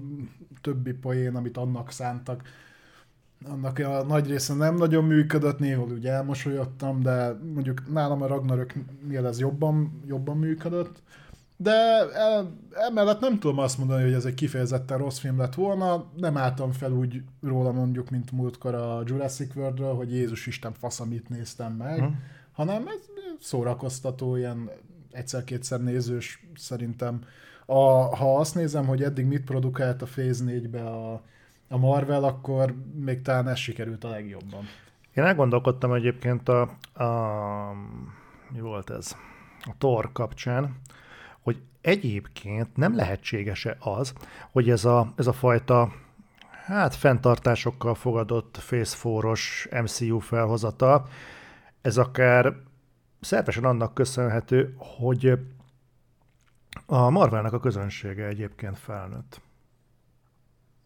többi poén, amit annak szántak, annak a nagy része nem nagyon működött, néhol úgy elmosolyodtam, de mondjuk nálam a Ragnaröknél ez jobban, jobban működött. De el, emellett nem tudom azt mondani, hogy ez egy kifejezetten rossz film lett volna. Nem álltam fel úgy róla mondjuk, mint múltkor a Jurassic world hogy Jézus Isten fasz, amit néztem meg, Hm. hanem ez szórakoztató, ilyen egyszer-kétszer nézős szerintem. A, ha azt nézem, hogy eddig mit produkált a Phase 4-be a, a Marvel, akkor még talán ez sikerült a legjobban. Én elgondolkodtam egyébként a, a mi volt ez? A Thor kapcsán, hogy egyébként nem lehetséges-e az, hogy ez a, ez a fajta hát fenntartásokkal fogadott Phase 4-os MCU felhozata. Ez akár szervesen annak köszönhető, hogy a Marvelnek a közönsége egyébként felnőtt.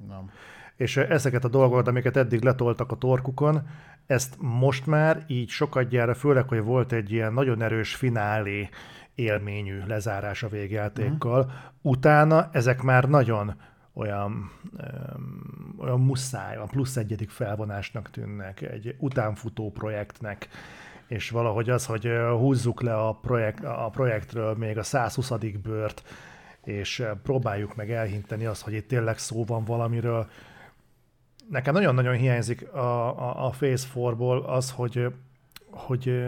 Nem. És ezeket a dolgokat, amiket eddig letoltak a torkukon, ezt most már így sokadjára, főleg, hogy volt egy ilyen nagyon erős finálé élményű lezárás a végjátékkal, uh-huh. utána ezek már nagyon olyan, um, olyan muszáj, olyan plusz egyedik felvonásnak tűnnek, egy utánfutó projektnek, és valahogy az, hogy húzzuk le a, projekt, a projektről még a 120. bőrt, és próbáljuk meg elhinteni azt, hogy itt tényleg szó van valamiről. Nekem nagyon-nagyon hiányzik a, a, a Phase 4-ból az, hogy hogy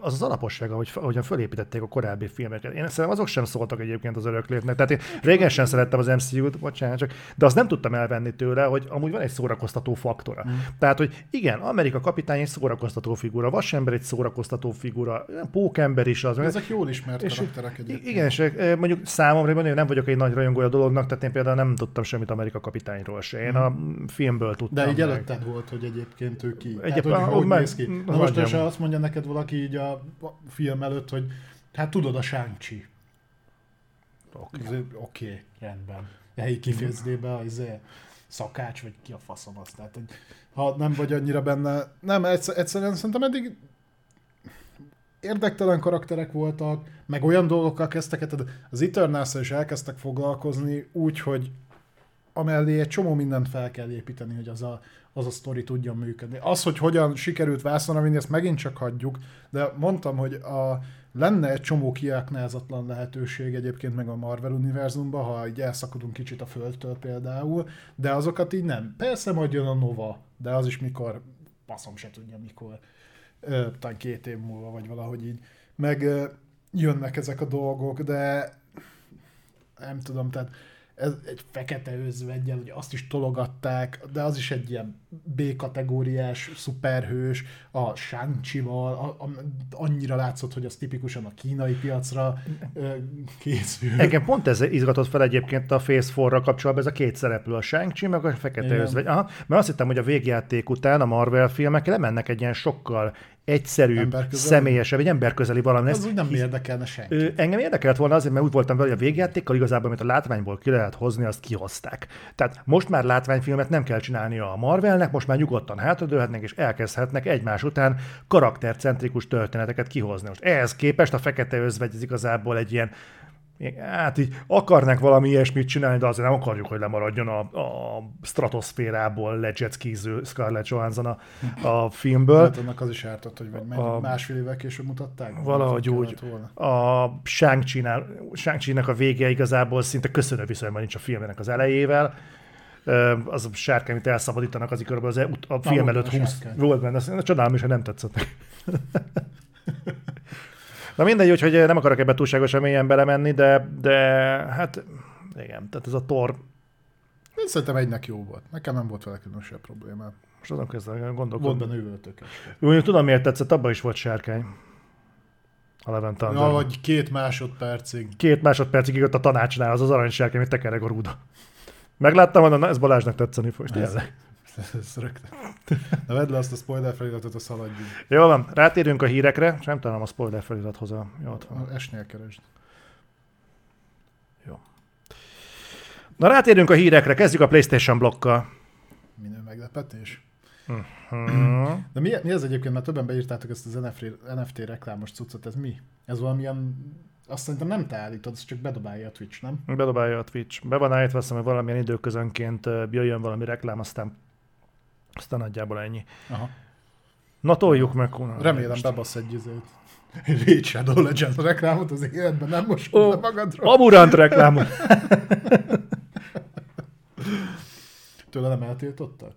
az az alaposság, ahogy, ahogyan fölépítették a korábbi filmeket. Én szerintem azok sem szóltak egyébként az öröklétnek. Tehát én régen sem szerettem az MCU-t, bocsánat, csak, de azt nem tudtam elvenni tőle, hogy amúgy van egy szórakoztató faktora. Mm. Tehát, hogy igen, Amerika kapitány egy szórakoztató figura, Vasember egy szórakoztató figura, Pókember is az. Ezek jól ismert és karakterek egyébként. Igen, és mondjuk számomra én nem vagyok egy nagy rajongója a dolognak, tehát én például nem tudtam semmit Amerika kapitányról se. Én mm. a filmből tudtam. De így előtted volt, hogy egyébként ő ki. Egyébként, tehát, hogy, hogy meg, néz ki. Na most azt mondja neked valaki így a film előtt, hogy hát tudod a Shang-Chi. Oké, okay. okay, rendben. Helyi kifejezébe az izé, szakács, vagy ki a faszom azt. Tehát, hogy ha nem vagy annyira benne, nem, egyszer, egyszerűen szerintem eddig érdektelen karakterek voltak, meg olyan dolgokkal kezdtek, az eternals is elkezdtek foglalkozni úgy, hogy amellé egy csomó mindent fel kell építeni, hogy az a, az a sztori tudjon működni. Az, hogy hogyan sikerült vászonra vinni, ezt megint csak hagyjuk, de mondtam, hogy a, lenne egy csomó kiaknázatlan lehetőség egyébként meg a Marvel univerzumban, ha így elszakadunk kicsit a Földtől például, de azokat így nem. Persze majd jön a Nova, de az is mikor, passzom se tudja mikor, ö, talán két év múlva, vagy valahogy így. Meg ö, jönnek ezek a dolgok, de nem tudom, tehát ez egy fekete özvegyel, hogy azt is tologatták, de az is egy ilyen B-kategóriás szuperhős, a shang a, a, annyira látszott, hogy az tipikusan a kínai piacra ö, készül. Engem pont ez izgatott fel egyébként a Phase 4 kapcsolatban, ez a két szereplő, a shang meg a fekete Igen. özvegy. Aha, mert azt hittem, hogy a végjáték után a Marvel filmek lemennek egy ilyen sokkal egyszerűbb, személyesebb, egy emberközeli valami. Az úgy nem hisz, érdekelne senki. Ö, engem érdekelt volna azért, mert úgy voltam vele, hogy a végjátékkal igazából, amit a látványból ki lehet hozni, azt kihozták. Tehát most már látványfilmet nem kell csinálni a Marvelnek, most már nyugodtan hátradőlhetnek és elkezdhetnek egymás után karaktercentrikus történeteket kihozni. Most ehhez képest a fekete özvegy az igazából egy ilyen hát így akarnak valami ilyesmit csinálni, de azért nem akarjuk, hogy lemaradjon a, a stratoszférából lejetskiző Scarlett Johansson a, a filmből. Hát annak az is ártott, hogy vagy a, másfél évvel később mutatták? Valahogy úgy. A Shang-Chi-nek a vége igazából szinte köszönő viszonyban nincs a filmnek az elejével az a sárkány, amit elszabadítanak, az körülbelül az e- a film előtt 20 volt benne. Csodálom is, hogy nem tetszett. Na mindegy, úgyhogy nem akarok ebbe túlságosan mélyen belemenni, de, de hát igen, tehát ez a tor. Én szerintem egynek jó volt. Nekem nem volt vele különösebb probléma. Most azon kezdve gondolkodni. Volt benne üvöltökes. Úgy tudom, miért tetszett, abban is volt sárkány. A Levent. Ja, vagy két másodpercig. Két másodpercig jött a tanácsnál az az aranysárkány, amit tekereg a rúda. Megláttam, mondom, na ez Balázsnak tetszeni fog. Ez, ez rögtön. Na vedd le azt a spoiler feliratot, a szaladjunk. Jó van, rátérünk a hírekre, és nem találom a spoiler felirathoz a... Jó, ott van. Esnél keresd. Jó. Na rátérünk a hírekre, kezdjük a PlayStation blokkal. Minő meglepetés. Uh-huh. De mi, mi ez egyébként, mert többen beírtátok ezt az NFT, NFT reklámos cuccot, ez mi? Ez valamilyen azt szerintem nem te állítod, ez csak bedobálja a Twitch, nem? Bedobálja a Twitch. Be van állítva, azt hogy valamilyen időközönként jöjjön valami reklám, aztán, aztán nagyjából ennyi. Aha. Na toljuk meg. Kuna, Remélem bebasz egy izét. Raid Shadow Legends reklámot az életben, nem most oh, magadról. Amurant reklámot. Tőle nem eltiltottak?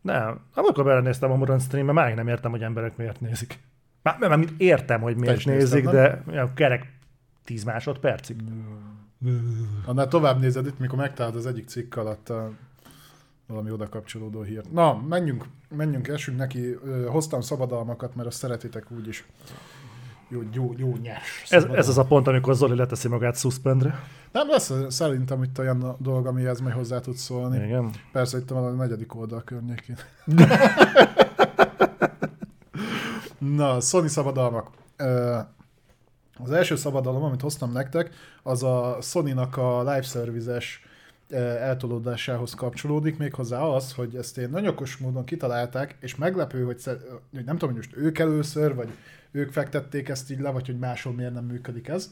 Nem. Amikor belenéztem a Murant streambe, már nem értem, hogy emberek miért nézik. Már, már értem, hogy miért nézik, néztem, de ja, kerek 10 másodpercig. Annál tovább nézed itt, mikor megtalált az egyik cikk alatt a valami oda kapcsolódó hír. Na, menjünk, menjünk, esünk neki. Hoztam szabadalmakat, mert azt szeretitek úgyis. jó, jó, jó nyers. Ez, ez az a pont, amikor Zoli leteszi magát suspendre. Nem lesz szerintem itt olyan dolog, amihez majd hozzá tudsz szólni. Igen. Persze itt van a negyedik oldal környékén. Na, Sony szabadalmak. Az első szabadalom, amit hoztam nektek, az a Sony-nak a live services eltolódásához kapcsolódik, méghozzá az, hogy ezt én nagyon okos módon kitalálták, és meglepő, hogy, szer- hogy nem tudom, hogy most ők először, vagy ők fektették ezt így le, vagy hogy máshol miért nem működik ez.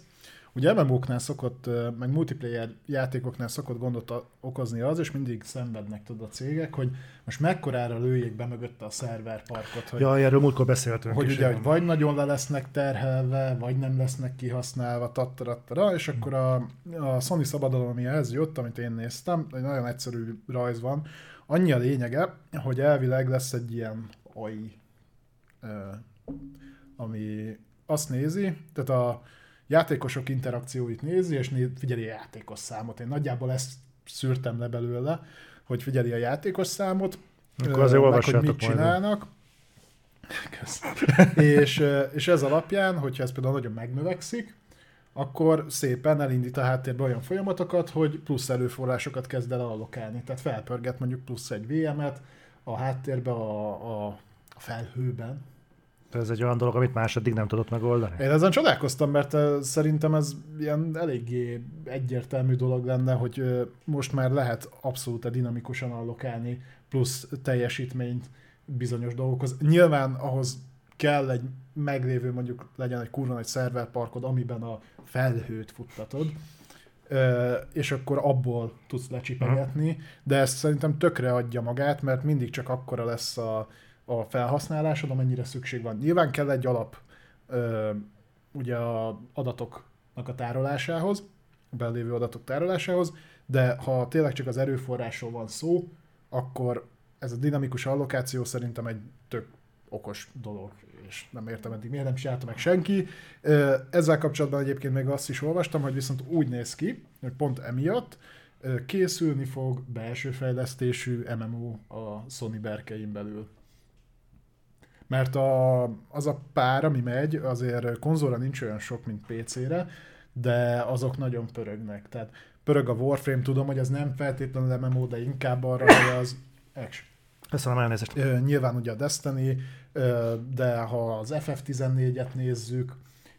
Ugye MMO-knál szokott, meg multiplayer játékoknál szokott gondot okozni az, és mindig szenvednek tudod a cégek, hogy most mekkorára lőjék be mögötte a szerverparkot, hogy, Ja, erről múltkor beszéltünk hogy ugye, hogy vagy nagyon le lesznek terhelve, vagy nem lesznek kihasználva, tattarattara, és akkor a, a Sony szabadalom, ami ez jött, amit én néztem, egy nagyon egyszerű rajz van. Annyi a lényege, hogy elvileg lesz egy ilyen AI, ö, ami azt nézi, tehát a játékosok interakcióit nézi, és néz, figyeli a játékos számot. Én nagyjából ezt szűrtem le belőle, hogy figyeli a játékos számot, Akkor azért meg hogy mit csinálnak, és, és ez alapján, hogyha ez például nagyon megnövekszik, akkor szépen elindít a háttérbe olyan folyamatokat, hogy plusz erőforrásokat kezd el allokálni. Tehát felpörget mondjuk plusz egy VM-et a háttérbe, a, a felhőben. Ez egy olyan dolog, amit más eddig nem tudott megoldani. Én ezen csodálkoztam, mert szerintem ez ilyen eléggé egyértelmű dolog lenne, hogy most már lehet abszolút dinamikusan allokálni plusz teljesítményt bizonyos dolgokhoz. Nyilván ahhoz kell egy meglévő, mondjuk legyen egy kurva nagy szerverparkod, amiben a felhőt futtatod, és akkor abból tudsz lecsipegetni, de ezt szerintem tökre adja magát, mert mindig csak akkora lesz a, a felhasználásod, amennyire szükség van. Nyilván kell egy alap ö, ugye a adatoknak a tárolásához, a belévő adatok tárolásához, de ha tényleg csak az erőforrásról van szó, akkor ez a dinamikus allokáció szerintem egy tök okos dolog, és nem értem eddig, miért nem csinálta meg senki. Ezzel kapcsolatban egyébként még azt is olvastam, hogy viszont úgy néz ki, hogy pont emiatt készülni fog belső fejlesztésű MMO a Sony berkein belül. Mert a, az a pár, ami megy, azért konzolra nincs olyan sok, mint PC-re, de azok nagyon pörögnek. Tehát pörög a Warframe, tudom, hogy ez nem feltétlenül MMO, de inkább arra, hogy az action. Köszönöm elnézést. Ö, nyilván ugye a Destiny, ö, de ha az FF14-et nézzük,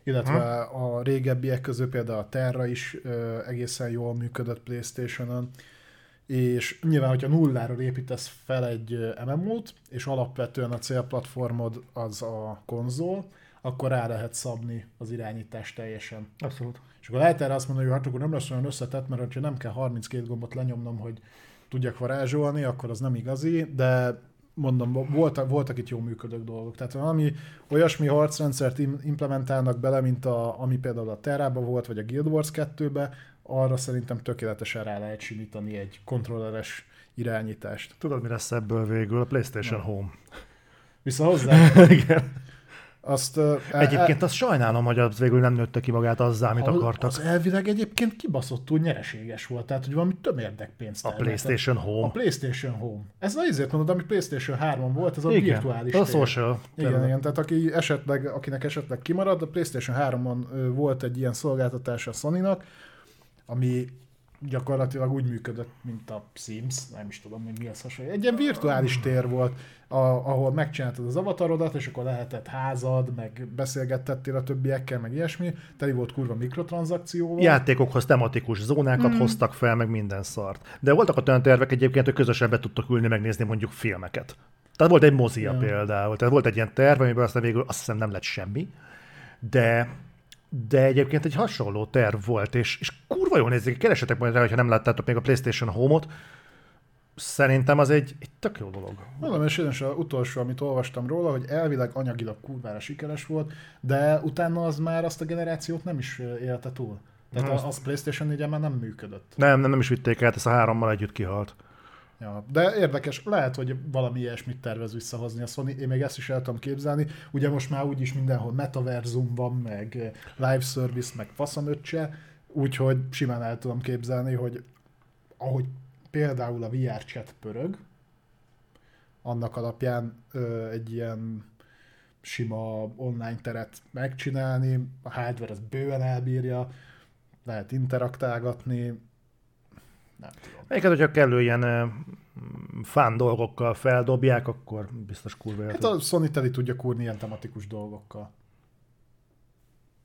illetve a régebbiek közül például a Terra is ö, egészen jól működött Playstation-on, és nyilván, hogyha nulláról építesz fel egy MMO-t, és alapvetően a célplatformod az a konzol, akkor rá lehet szabni az irányítást teljesen. Abszolút. És akkor lehet erre azt mondani, hogy hát akkor nem lesz olyan összetett, mert ha nem kell 32 gombot lenyomnom, hogy tudjak varázsolni, akkor az nem igazi, de mondom, voltak, voltak itt jó működő dolgok. Tehát valami olyasmi harcrendszert im- implementálnak bele, mint a, ami például a Terrába volt, vagy a Guild Wars 2-be, arra szerintem tökéletesen rá lehet simítani egy kontrolleres irányítást. Tudod, mi lesz ebből végül? A PlayStation Home. Vissza hozzá, Igen. azt... el- Egyébként azt sajnálom, hogy az végül nem nőtte ki magát azzá, amit az, akartak. Az elvileg egyébként kibaszottul nyereséges volt, tehát hogy valami tömérdek pénzt A PlayStation A Home. PlayStation Home. Ez na ezért mondod, ami PlayStation 3 volt, ez a Igen, virtuális a social. Igen, igen, tehát aki esetleg, akinek esetleg kimarad, a PlayStation 3-on ö, volt egy ilyen szolgáltatása a Sony-nak, ami gyakorlatilag úgy működött, mint a Sims, nem is tudom, hogy mi az hasonló. Egy ilyen virtuális tér volt, a, ahol megcsináltad az avatarodat, és akkor lehetett házad, meg beszélgettettél a többiekkel, meg ilyesmi. Teli volt kurva mikrotranszakcióval. Játékokhoz tematikus zónákat mm. hoztak fel, meg minden szart. De voltak olyan tervek egyébként, hogy közösen be tudtok ülni, megnézni mondjuk filmeket. Tehát volt egy mozia Ja. például. Tehát volt egy ilyen terv, amiből aztán végül azt hiszem nem lett semmi. De de egyébként egy hasonló terv volt, és, és kurva jól nézik, keresetek majd rá, hogyha nem láttátok még a PlayStation Home-ot, szerintem az egy, egy tök jó dolog. Mondom, és én is az utolsó, amit olvastam róla, hogy elvileg anyagilag kurvára sikeres volt, de utána az már azt a generációt nem is élte túl. Tehát az, az PlayStation 4 már nem működött. Nem, nem, nem is vitték át, ez a hárommal együtt kihalt. Ja, de érdekes, lehet, hogy valami ilyesmit tervez visszahozni a Sony, én még ezt is el tudom képzelni. Ugye most már úgyis mindenhol metaverzum van, meg eh, live service, meg faszamöccse, úgyhogy simán el tudom képzelni, hogy ahogy például a VR chat pörög, annak alapján ö, egy ilyen sima online teret megcsinálni, a hardware az bőven elbírja, lehet interaktálgatni, nem tudom. Melyiket, hogyha kellő ilyen fán dolgokkal feldobják, akkor biztos kurva Hát a Sony teli tudja kúrni ilyen tematikus dolgokkal.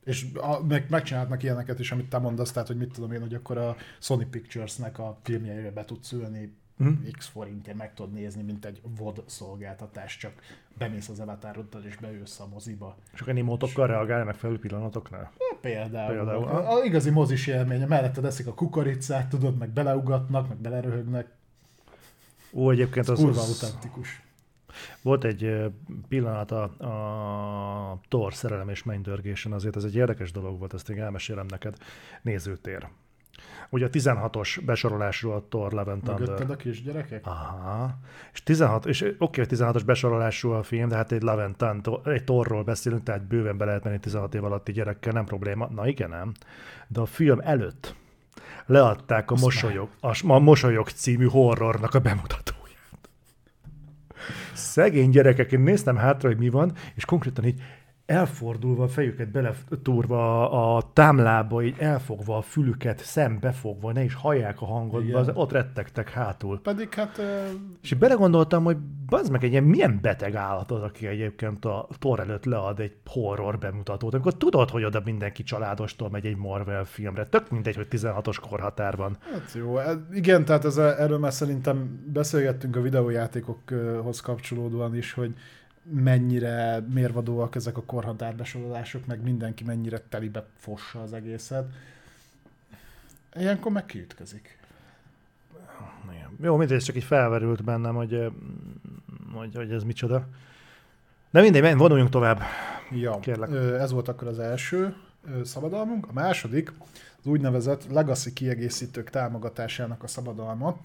És a, meg, megcsinálhatnak ilyeneket is, amit te mondasz, tehát hogy mit tudom én, hogy akkor a Sony Pictures-nek a filmjeire be tudsz ülni mm. x forintért meg tudod nézni, mint egy VOD szolgáltatás, csak bemész az avatároddal és beülsz a moziba. És akkor animótokkal reagálja meg felül pillanatoknál? Ja, például. például. A, a, igazi mozis élménye, melletted eszik a kukoricát, tudod, meg beleugatnak, meg beleröhögnek. Ó, egyébként az, az, az autentikus. Volt egy pillanat a, a Thor szerelem és mennydörgésen, azért ez egy érdekes dolog volt, ezt még elmesélem neked, nézőtér. Ugye a 16-os besorolásról a Thor Love and Thunder. Mögötted a kisgyerekek? Aha. És, 16, és oké, okay, 16-os besorolású a film, de hát egy Love and Thunder, egy Thorról beszélünk, tehát bőven be lehet menni 16 év alatti gyerekkel, nem probléma. Na igen, nem. De a film előtt leadták a, mosolyog, a, a Mosolyog című horrornak a bemutatóját. Szegény gyerekek, én néztem hátra, hogy mi van, és konkrétan így elfordulva, a fejüket beletúrva a támlába, így elfogva a fülüket, szembefogva, ne is hallják a hangot, az, ott rettegtek hátul. Pedig hát... Uh... És belegondoltam, hogy az meg egy ilyen milyen beteg állat az, aki egyébként a tor előtt lead egy horror bemutatót, amikor tudod, hogy oda mindenki családostól megy egy Marvel filmre. Tök mindegy, hogy 16-os korhatár van. Hát jó, e, igen, tehát ez, erről már szerintem beszélgettünk a videójátékokhoz kapcsolódóan is, hogy mennyire mérvadóak ezek a korhatárbesorolások, meg mindenki mennyire telibe fossa az egészet. Ilyenkor meg kiütközik. Jó, mindegy, csak így felverült bennem, hogy, hogy, hogy ez micsoda. De mindegy, vonuljunk tovább. Ja, Kérlek. ez volt akkor az első szabadalmunk. A második az úgynevezett legacy kiegészítők támogatásának a szabadalma.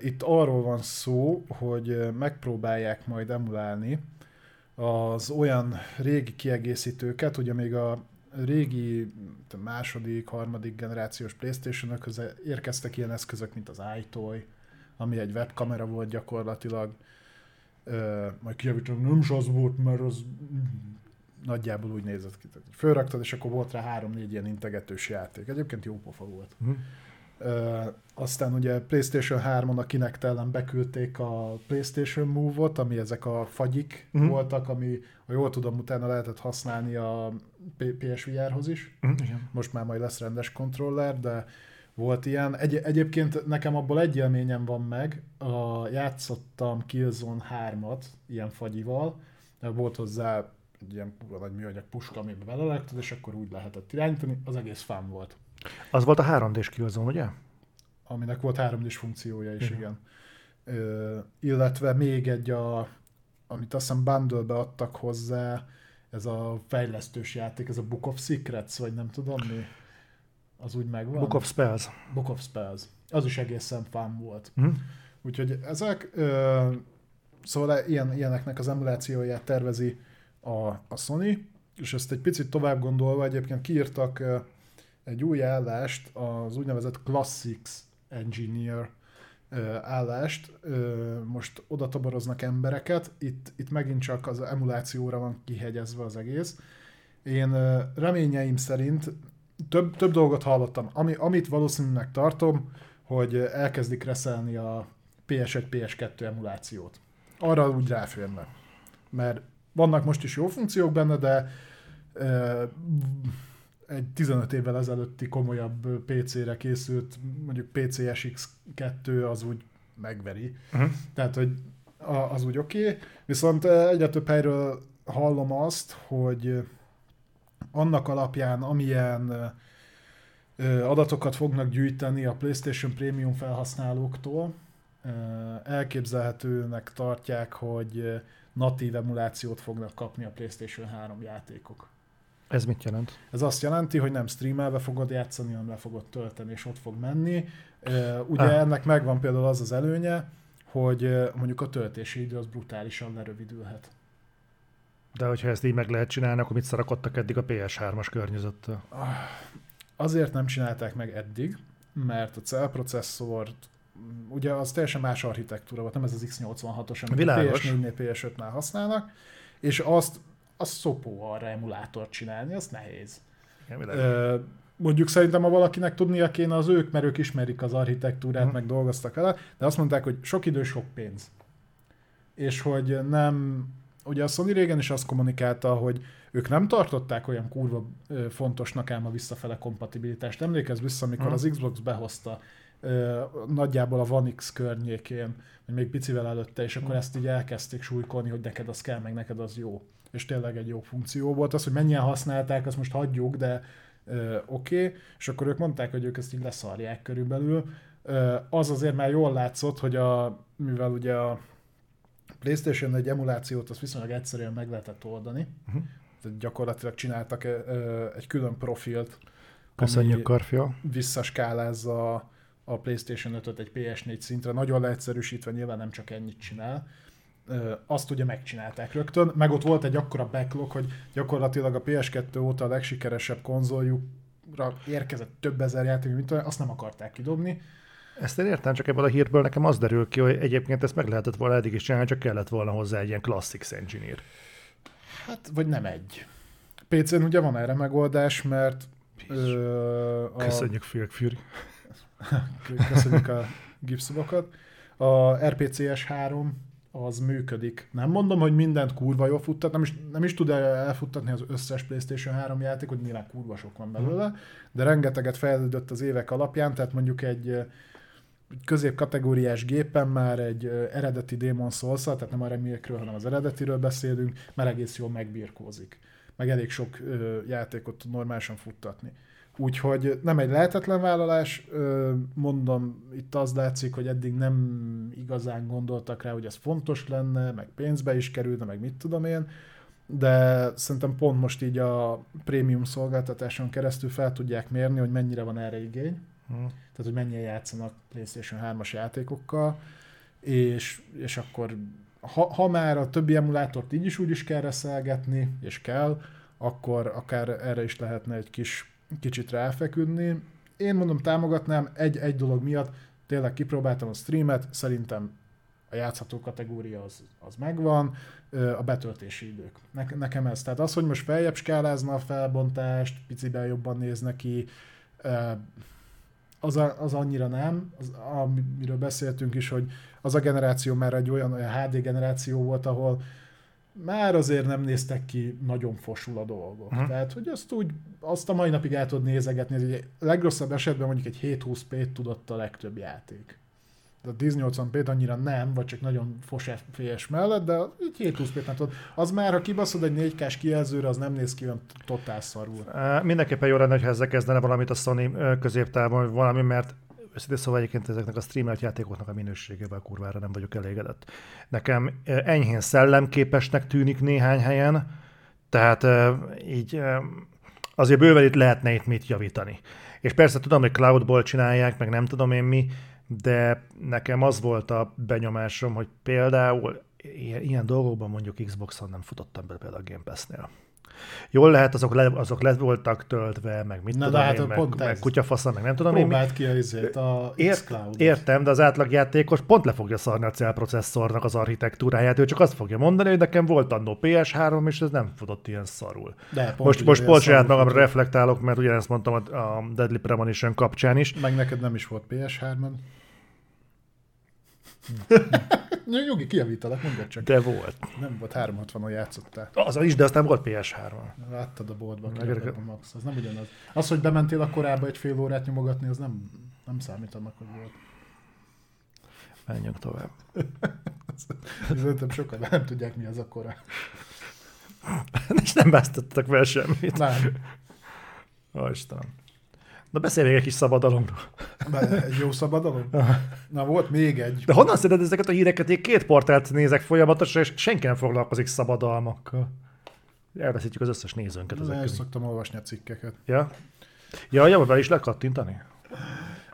Itt arról van szó, hogy megpróbálják majd emulálni az olyan régi kiegészítőket, ugye még a régi második, harmadik generációs playstation érkeztek ilyen eszközök, mint az iToy, ami egy webkamera volt gyakorlatilag, majd kijavítom, nem is az volt, mert az nagyjából úgy nézett ki. Fölraktad, és akkor volt rá három-négy ilyen integetős játék. Egyébként jó pofa volt. Uh-huh. Aztán ugye PlayStation 3-on a Kinect ellen beküldték a PlayStation Move-ot, ami ezek a fagyik uh-huh. voltak, ami, ha jól tudom, utána lehetett használni a PSVR-hoz is. Uh-huh. Most már majd lesz rendes kontroller, de volt ilyen. Egy, egyébként nekem abból egy élményem van meg, a, játszottam Killzone 3-at ilyen fagyival, volt hozzá egy ilyen nagy műanyag puska, amiben belelektad, és akkor úgy lehetett irányítani, az egész fán volt. Az volt a 3D-s Killzone, ugye? Aminek volt 3D-s funkciója is, uh-huh. igen. Ö, illetve még egy, a, amit azt hiszem bundle adtak hozzá, ez a fejlesztős játék, ez a Book of Secrets, vagy nem tudom mi, az úgy megvan. Book of Spells. Book of Spells. Az is egészen fán volt. Uh-huh. Úgyhogy ezek, ö, szóval ilyen, ilyeneknek az emulációját tervezi a, a Sony, és ezt egy picit tovább gondolva egyébként kiírtak egy új állást, az úgynevezett Classics Engineer állást, most oda toboroznak embereket, itt, itt megint csak az emulációra van kihegyezve az egész. Én reményeim szerint több, több dolgot hallottam, ami, amit valószínűleg tartom, hogy elkezdik reszelni a PS1, PS2 emulációt. Arra úgy ráférne. Mert vannak most is jó funkciók benne, de egy 15 évvel ezelőtti komolyabb PC-re készült, mondjuk PCSX 2 az úgy megveri. Uh-huh. Tehát, hogy az úgy oké. Okay. Viszont egyre több helyről hallom azt, hogy annak alapján, amilyen adatokat fognak gyűjteni a PlayStation Premium felhasználóktól, elképzelhetőnek tartják, hogy natív emulációt fognak kapni a PlayStation 3 játékok. Ez mit jelent? Ez azt jelenti, hogy nem streamelve fogod játszani, hanem le fogod tölteni, és ott fog menni. Ugye ah. ennek megvan például az az előnye, hogy mondjuk a töltési idő az brutálisan lerövidülhet. De hogyha ezt így meg lehet csinálni, akkor mit szarakodtak eddig a PS3-as környezettel? Ah, azért nem csinálták meg eddig, mert a cellprocesszort ugye az teljesen más architektúra volt, nem ez az X86-os, amit Világos. PS4-nél, PS5-nál használnak, és azt az szopó arra emulátort csinálni, az nehéz. Igen, Ö, mondjuk szerintem, ha valakinek tudnia kéne, az ők, mert ők ismerik az architektúrát, Mhm. meg dolgoztak vele, de azt mondták, hogy sok idő, sok pénz. És hogy nem, ugye a Sony régen is azt kommunikálta, hogy ők nem tartották olyan kurva fontosnak ám a visszafele kompatibilitást. Emlékezz vissza, amikor Mhm. az Xbox behozta nagyjából a One X környékén, vagy még picivel előtte, és akkor ezt így elkezdték súlykolni, hogy neked az kell, meg neked az jó. És tényleg egy jó funkció volt. Az, hogy mennyien használták, azt most hagyjuk, de oké. Okay. És akkor ők mondták, hogy ők ezt így leszarják körülbelül. Ö, az azért már jól látszott, hogy a, mivel ugye a PlayStation egy emulációt azt viszonylag egyszerűen meg lehetett oldani. Mhm. Tehát gyakorlatilag csináltak egy külön profilt, Köszönjük, ami Karfia. visszaskálázza a, a PlayStation 5-öt egy PS4 szintre, nagyon leegyszerűsítve nyilván nem csak ennyit csinál. Azt ugye megcsinálták rögtön, meg ott volt egy akkora backlog, hogy gyakorlatilag a PS2 óta a legsikeresebb konzoljukra érkezett több ezer játék, mint olyan, azt nem akarták kidobni. Ezt én értem, csak ebből a hírből nekem az derül ki, hogy egyébként ezt meg lehetett volna eddig is csinálni, csak kellett volna hozzá egy ilyen Classics Engineer. Hát, vagy nem egy. PC-n ugye van erre megoldás, mert ö, a, Köszönjük, Phil Fury. köszönjük a gipszobokat. A RPCS 3 az működik. Nem mondom, hogy mindent kurva jól futtat, nem is, nem is tud elfuttatni az összes PlayStation 3 játékot, nyilván kurva sok van belőle, de rengeteget fejlődött az évek alapján, tehát mondjuk egy középkategóriás gépen már egy eredeti Demon souls tehát nem a remake hanem az eredetiről beszélünk, már egész jól megbirkózik. Meg elég sok játékot tud normálisan futtatni. Úgyhogy nem egy lehetetlen vállalás, mondom, itt az látszik, hogy eddig nem igazán gondoltak rá, hogy ez fontos lenne, meg pénzbe is kerülne, meg mit tudom én, de szerintem pont most így a prémium szolgáltatáson keresztül fel tudják mérni, hogy mennyire van erre igény, Hm. tehát hogy mennyien játszanak PlayStation 3-as játékokkal, és, és akkor ha, ha már a többi emulátort így is úgy is kell reszelgetni, és kell, akkor akár erre is lehetne egy kis, kicsit ráfeküdni. Én mondom, támogatnám egy, egy dolog miatt, tényleg kipróbáltam a streamet, szerintem a játszható kategória az, az megvan, a betöltési idők. Ne, nekem ez. Tehát az, hogy most feljebb skálázna a felbontást, piciben jobban néz neki, az, a, az annyira nem, az, amiről beszéltünk is, hogy az a generáció már egy olyan, olyan HD generáció volt, ahol már azért nem néztek ki nagyon fosul a dolgok. Uh-huh. Tehát, hogy azt úgy, azt a mai napig el tudod nézegetni, hogy egy legrosszabb esetben mondjuk egy 720p tudott a legtöbb játék. De a 1080p-t annyira nem, vagy csak nagyon fos FPS mellett, de így 720p-t nem tudod. Az már, ha kibaszod egy 4K-s kijelzőre, az nem néz ki olyan totál szarul. Mindenképpen jó lenne, ha ezzel kezdene valamit a Sony középtávon, valami, mert őszintén szóval egyébként ezeknek a streamelt játékoknak a minőségével kurvára nem vagyok elégedett. Nekem uh, enyhén szellemképesnek tűnik néhány helyen, tehát uh, így uh, azért bőven itt lehetne itt mit javítani. És persze tudom, hogy cloudból csinálják, meg nem tudom én mi, de nekem az volt a benyomásom, hogy például ilyen, ilyen dolgokban mondjuk Xboxon nem futottam be például a Game Pass-nél. Jól lehet, azok le, azok le voltak töltve, meg mit Na, tudom de hát én, meg, pont meg ez. kutyafaszal, meg nem tudom én mi. Próbáld ki a, izét, a Ért, értem, de az átlagjátékos pont le fogja szarni a célprocesszornak az architektúráját, ő csak azt fogja mondani, hogy nekem volt annó PS3, és ez nem futott ilyen szarul. De pont most ugye most pont saját magamra futott. reflektálok, mert ugyanezt mondtam a, a Deadly Premonition kapcsán is. Meg neked nem is volt PS3-on. Nyugi, kijavítalak, mondjad csak. De volt. Nem volt 360-on játszottál. Az is, de aztán volt PS3. Láttad a boltba, Meg- a max. Az nem ugyanaz. Az, hogy bementél a korába egy fél órát nyomogatni, az nem, nem számít annak, hogy volt. Menjünk tovább. Szerintem sokan nem tudják, mi az a kora. és nem vesztettek vele semmit. Nem. Ó, Istenem. Na beszélj még egy kis szabadalomról. Egy jó szabadalom? Na volt még egy. De honnan szeded ezeket a híreket? Én két portált nézek folyamatosan, és senki nem foglalkozik szabadalmakkal. Elveszítjük az összes nézőnket ezek közül. szoktam olvasni a cikkeket. Ja? Ja, ja, be is lehet kattintani?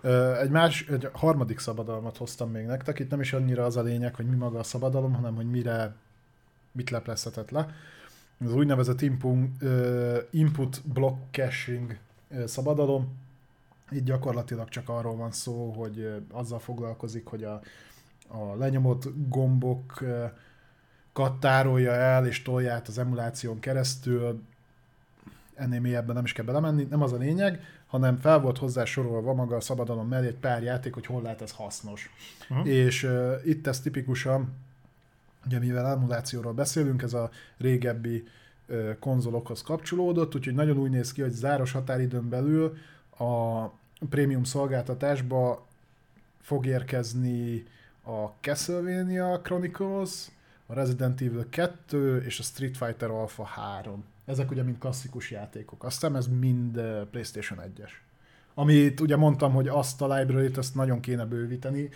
Ö, Egy, más, egy harmadik szabadalmat hoztam még nektek. Itt nem is annyira az a lényeg, hogy mi maga a szabadalom, hanem hogy mire, mit leplezhetett le. Az úgynevezett input, input block caching szabadalom. Itt gyakorlatilag csak arról van szó, hogy azzal foglalkozik, hogy a, a lenyomott gombok kattárolja el és tolja át az emuláción keresztül, ennél mélyebben nem is kell belemenni, nem az a lényeg, hanem fel volt hozzá sorolva maga a szabadalom mellé egy pár játék, hogy hol lehet ez hasznos. Uh-huh. És uh, itt ez tipikusan, ugye mivel emulációról beszélünk, ez a régebbi uh, konzolokhoz kapcsolódott, úgyhogy nagyon úgy néz ki, hogy záros határidőn belül a prémium szolgáltatásba fog érkezni a Castlevania Chronicles, a Resident Evil 2 és a Street Fighter Alpha 3. Ezek ugye mind klasszikus játékok. Aztán ez mind PlayStation 1-es. Amit ugye mondtam, hogy azt a library-t ezt nagyon kéne bővíteni.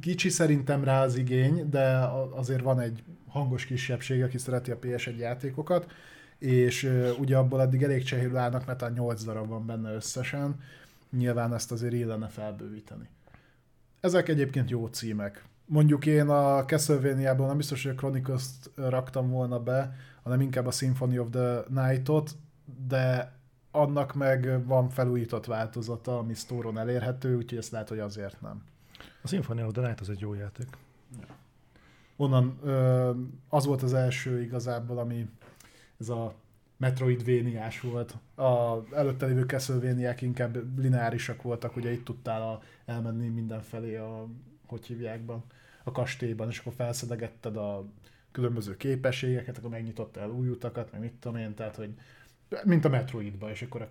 Kicsi szerintem rá az igény, de azért van egy hangos kisebbség, aki szereti a PS1 játékokat, és ugye abból eddig elég csehül állnak, mert a 8 darab van benne összesen. Nyilván ezt azért illene felbővíteni. Ezek egyébként jó címek. Mondjuk én a Castlevania-ból nem biztos, hogy a Chronicles-t raktam volna be, hanem inkább a Symphony of the Night-ot, de annak meg van felújított változata, ami store elérhető, úgyhogy ezt lehet, hogy azért nem. A Symphony of the Night az egy jó játék. Ja. Onnan az volt az első igazából, ami ez a Metroidvéniás volt. A előtte lévő castlevania inkább lineárisak voltak, ugye itt tudtál a, elmenni mindenfelé a, hogy hívják a kastélyban, és akkor felszedegetted a különböző képességeket, akkor megnyitottál új utakat, meg mit tudom én, tehát hogy mint a Metroidban, és akkor e-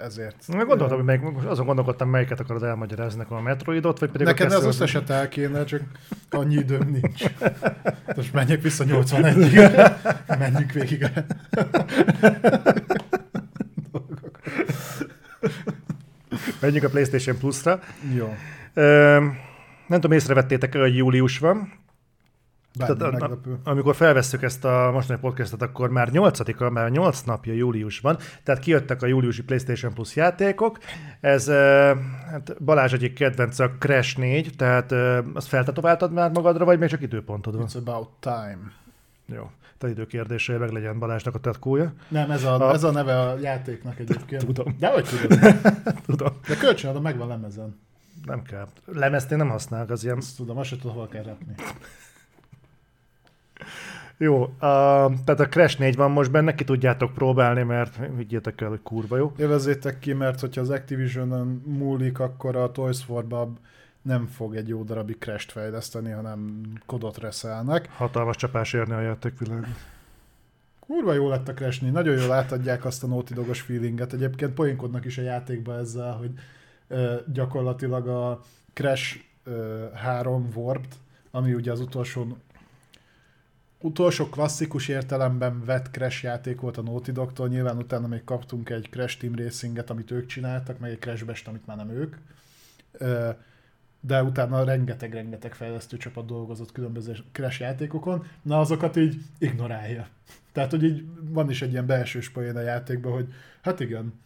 ezért. Meg gondoltam, hogy melyik, azon gondolkodtam, melyiket akarod elmagyarázni, a Metroidot, vagy pedig Neked a az összeset el kéne, csak annyi időm nincs. Most menjek vissza 81-ig, menjünk végig. Menjünk a PlayStation Plus-ra. Jó. nem tudom, észrevettétek hogy július van, tehát, a, amikor felvesszük ezt a mostani podcastot, akkor már 8 már 8 napja júliusban, tehát kijöttek a júliusi PlayStation Plus játékok. Ez hát Balázs egyik kedvenc a Crash 4, tehát azt feltetováltad már magadra, vagy még csak időpontod van? It's about time. Jó. Te időkérdése, meg legyen Balázsnak a tetkója. Nem, ez a, a... ez a neve a játéknak egyébként. Tudom. De hogy tudod? tudom. De kölcsönadom, meg van lemezen. Nem kell. Lemezt én nem használok, az ilyen... Azt tudom, azt sem tudom, hol kell repni. Jó, uh, tehát a Crash 4 van most benne, ki tudjátok próbálni, mert higgyétek el, hogy kurva jó. Évezzétek ki, mert hogyha az Activision-on múlik, akkor a Toys for Bob nem fog egy jó darabig crash fejleszteni, hanem kodot reszelnek. Hatalmas csapás érni a játékvilágot. Kurva jó lett a Crash 4, nagyon jól átadják azt a Naughty Dogos feelinget. Egyébként poénkodnak is a játékba ezzel, hogy uh, gyakorlatilag a Crash uh, 3 Warped, ami ugye az utolsó utolsó klasszikus értelemben vett Crash játék volt a Naughty Dog-tól, nyilván utána még kaptunk egy Crash Team Racinget, amit ők csináltak, meg egy Crash Best, amit már nem ők. De utána rengeteg-rengeteg fejlesztő csapat dolgozott különböző Crash játékokon, na azokat így ignorálja. Tehát, hogy így van is egy ilyen belső poén a játékban, hogy hát igen,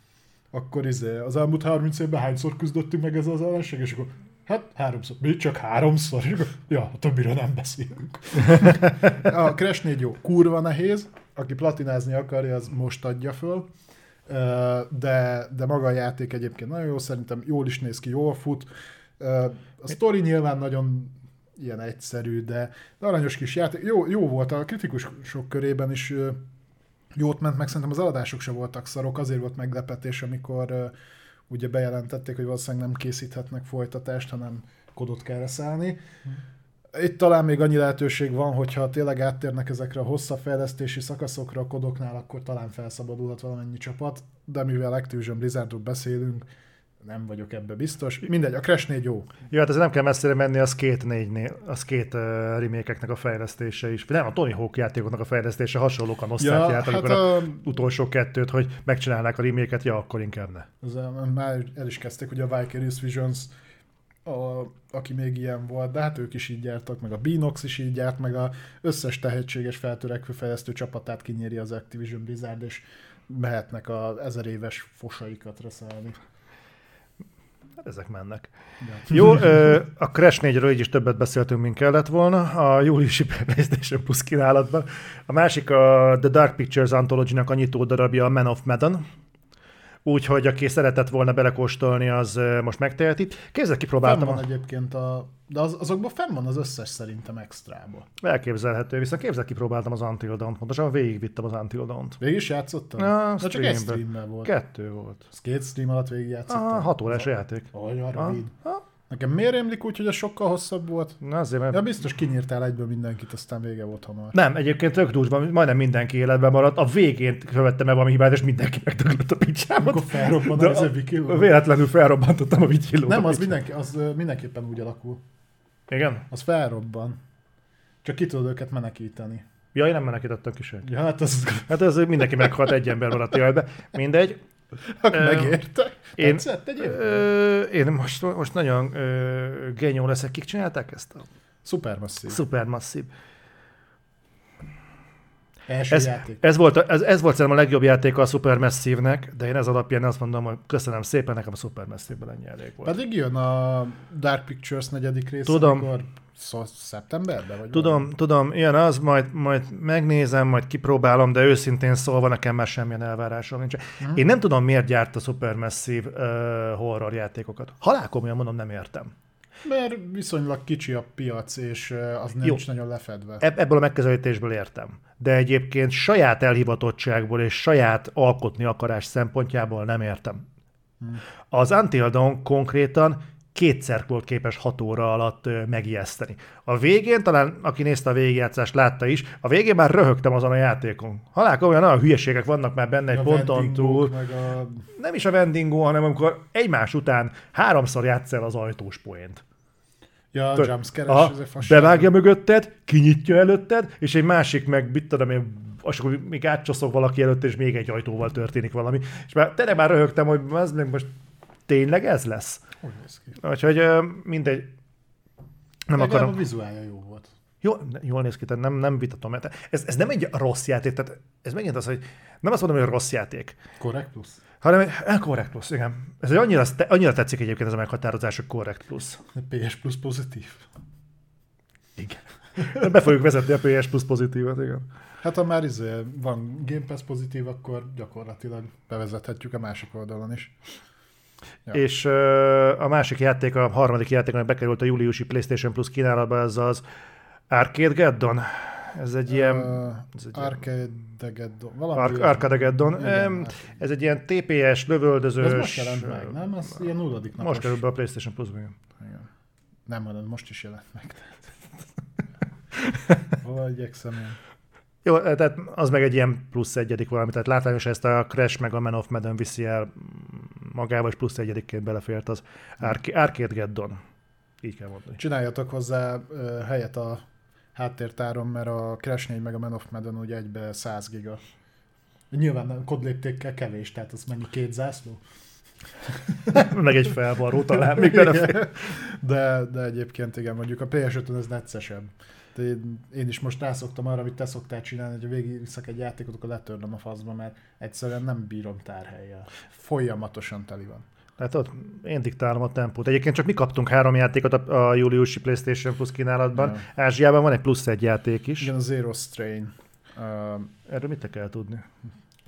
akkor izé, az elmúlt 30 évben hányszor küzdöttünk meg ezzel az ellenség, és akkor Hát háromszor. Mi csak háromszor? Ja, a többiről nem beszélünk. a Crash 4 jó, kurva nehéz. Aki platinázni akarja, az most adja föl. De, de maga a játék egyébként nagyon jó, szerintem jól is néz ki, jól fut. A story nyilván nagyon ilyen egyszerű, de, de aranyos kis játék. Jó, jó volt, a kritikusok körében is jót ment, meg szerintem az eladások se voltak szarok, azért volt meglepetés, amikor ugye bejelentették, hogy valószínűleg nem készíthetnek folytatást, hanem kodot kell reszelni. Itt talán még annyi lehetőség van, hogyha tényleg áttérnek ezekre a hosszabb fejlesztési szakaszokra a kodoknál, akkor talán felszabadulhat valamennyi csapat, de mivel Activision Blizzardról beszélünk, nem vagyok ebbe biztos. Mindegy, a Crash 4 jó. Jó, hát ez nem kell messzire menni, az két négynél, az két uh, remake a fejlesztése is. Nem, a Tony Hawk játékoknak a fejlesztése hasonlókan oszták ja, át, amikor hát a... a... utolsó kettőt, hogy megcsinálnák a remake ja, akkor inkább ne. Az, már el is kezdték, hogy a Vicarious Visions a, aki még ilyen volt, de hát ők is így jártak, meg a Binox is így járt, meg a összes tehetséges feltörekvő fejlesztő csapatát kinyéri az Activision Blizzard, és mehetnek az ezer éves fosaikat reszelni. Hát ezek mennek. Ja. Jó, a Crash 4-ről így is többet beszéltünk, mint kellett volna a júliusi PlayStation Plus kínálatban. A másik a The Dark Pictures Anthology-nak a nyitó darabja a Man of Medan. Úgyhogy aki szeretett volna belekóstolni, az most megteheti. Fenn kipróbáltam. van A... egyébként a... De az, azokban fenn van az összes szerintem extrából. Elképzelhető, viszont képzeld, kipróbáltam az Until Dawn-t, pontosan végigvittem az Until Dawn-t. Végig is játszottad? Na, De csak egy streamben. volt. Kettő volt. Az két stream alatt végig játszottad? Ah, hat órás játék. Olyan rövid. ah. Nekem miért rémlik úgy, hogy az sokkal hosszabb volt? Na azért, mert... Ja, biztos kinyírtál egyből mindenkit, aztán vége volt hamar. Nem, egyébként tök durva, majdnem mindenki életben maradt. A végén követtem el valami hibát, és mindenki megdöglött a picsámat. Akkor felrobban De az a- a vikilló. Véletlenül felrobbantottam a vigilót. Nem, a az mindenki, az mindenképpen úgy alakul. Igen? Az felrobban. Csak ki tudod őket menekíteni. Ja, én nem menekítettem ki senki. Ja, hát az Hát ez mindenki meghalt, egy ember maradt életben. Mindegy. Megérte. én- Tetszett egyébként? Ö, én most, most nagyon ö, genyó leszek. Kik csinálták ezt a Supermasszív. Supermassive? Első Ez, játék. ez, volt, ez, ez volt szerintem a legjobb játéka a Supermassive-nek, de én ez alapján azt mondom, hogy köszönöm szépen, nekem a Supermassive-ben ennyi elég volt. Pedig jön a Dark Pictures negyedik része, Tudom. amikor szó, szeptemberben? Vagy Tudom, valami? tudom, ilyen az, majd, majd megnézem, majd kipróbálom, de őszintén szólva nekem már semmilyen elvárásom nincs. Mhm. Én nem tudom, miért gyárt a Supermassive uh, horror játékokat. Halálkomolyan mondom, nem értem. Mert viszonylag kicsi a piac, és az nincs nagyon lefedve. Ebb- Ebből a megközelítésből értem. De egyébként saját elhivatottságból és saját alkotni akarás szempontjából nem értem. Hmm. Az Until Dawn konkrétan kétszer volt képes hat óra alatt megijeszteni. A végén, talán aki nézte a végigjátszást, látta is, a végén már röhögtem azon a játékon. Halál komolyan olyan hülyeségek vannak már benne egy a ponton túl. A... Nem is a vendingó, hanem amikor egymás után háromszor játsz el az ajtós poént. Ja, a ez egy fasság. bevágja mögötted, kinyitja előtted, és egy másik meg, mit tudom én, és akkor még átcsoszog valaki előtt, és még egy ajtóval történik valami. És már tényleg már röhögtem, hogy ez meg most tényleg ez lesz. Úgy néz ki. Úgyhogy mindegy. Nem Legalább akarom. a vizuálja jó volt. Jó, jól néz ki, tehát nem, nem vitatom. Ez, ez nem egy rossz játék, tehát ez megint az, hogy nem azt mondom, hogy rossz játék, Korrekt plusz? hanem egy eh, korrekt plusz, igen. Ez egy annyira, annyira tetszik egyébként ez a meghatározás, hogy korrekt plusz. PS plusz pozitív. Igen. Be fogjuk vezetni a PS Plus pozitívat, igen. Hát ha már izé van Game Pass pozitív, akkor gyakorlatilag bevezethetjük a másik oldalon is. Ja. És ö, a másik játék, a harmadik játék, ami bekerült a júliusi PlayStation Plus kínálatba, ez az Arcade Geddon. Ez egy ilyen... Uh, ez egy Arcadegeddon. Ar-. Arcadegeddon. Hát. Ez egy ilyen TPS, De lövöldözős... ez most jelent meg, nem? Ez ilyen nulladik napos. Most került be a PlayStation plus igen. Igen. Nem, hanem most is jelent meg. Hol igyekszem én? Jó, tehát az meg egy ilyen plusz egyedik valami, tehát látványos ezt a Crash meg a Man of Madden viszi el magával, és plusz egyedikként belefért az Arc- Arcade Geddon. Így kell mondani. Csináljatok hozzá helyet a háttértáron, mert a Crash 4 meg a Man of Madden ugye egybe 100 giga. Nyilván nem, kodléptékkel kevés, tehát az mennyi két zászló? meg egy felvarró talán még belefér. De, de egyébként igen, mondjuk a PS5-ön ez neccesebb. Én, én is most rászoktam arra, amit te szoktál csinálni, hogy végig viszek egy játékot, akkor letörlöm a faszba, mert egyszerűen nem bírom tárhelyjel. Folyamatosan teli van. Látod, én diktálom a tempót. Egyébként csak mi kaptunk három játékot a, a júliusi PlayStation Plus kínálatban. Ja. Ázsiában van egy plusz egy játék is. Igen, a Zero Strain. Uh, Erről mit te kell tudni?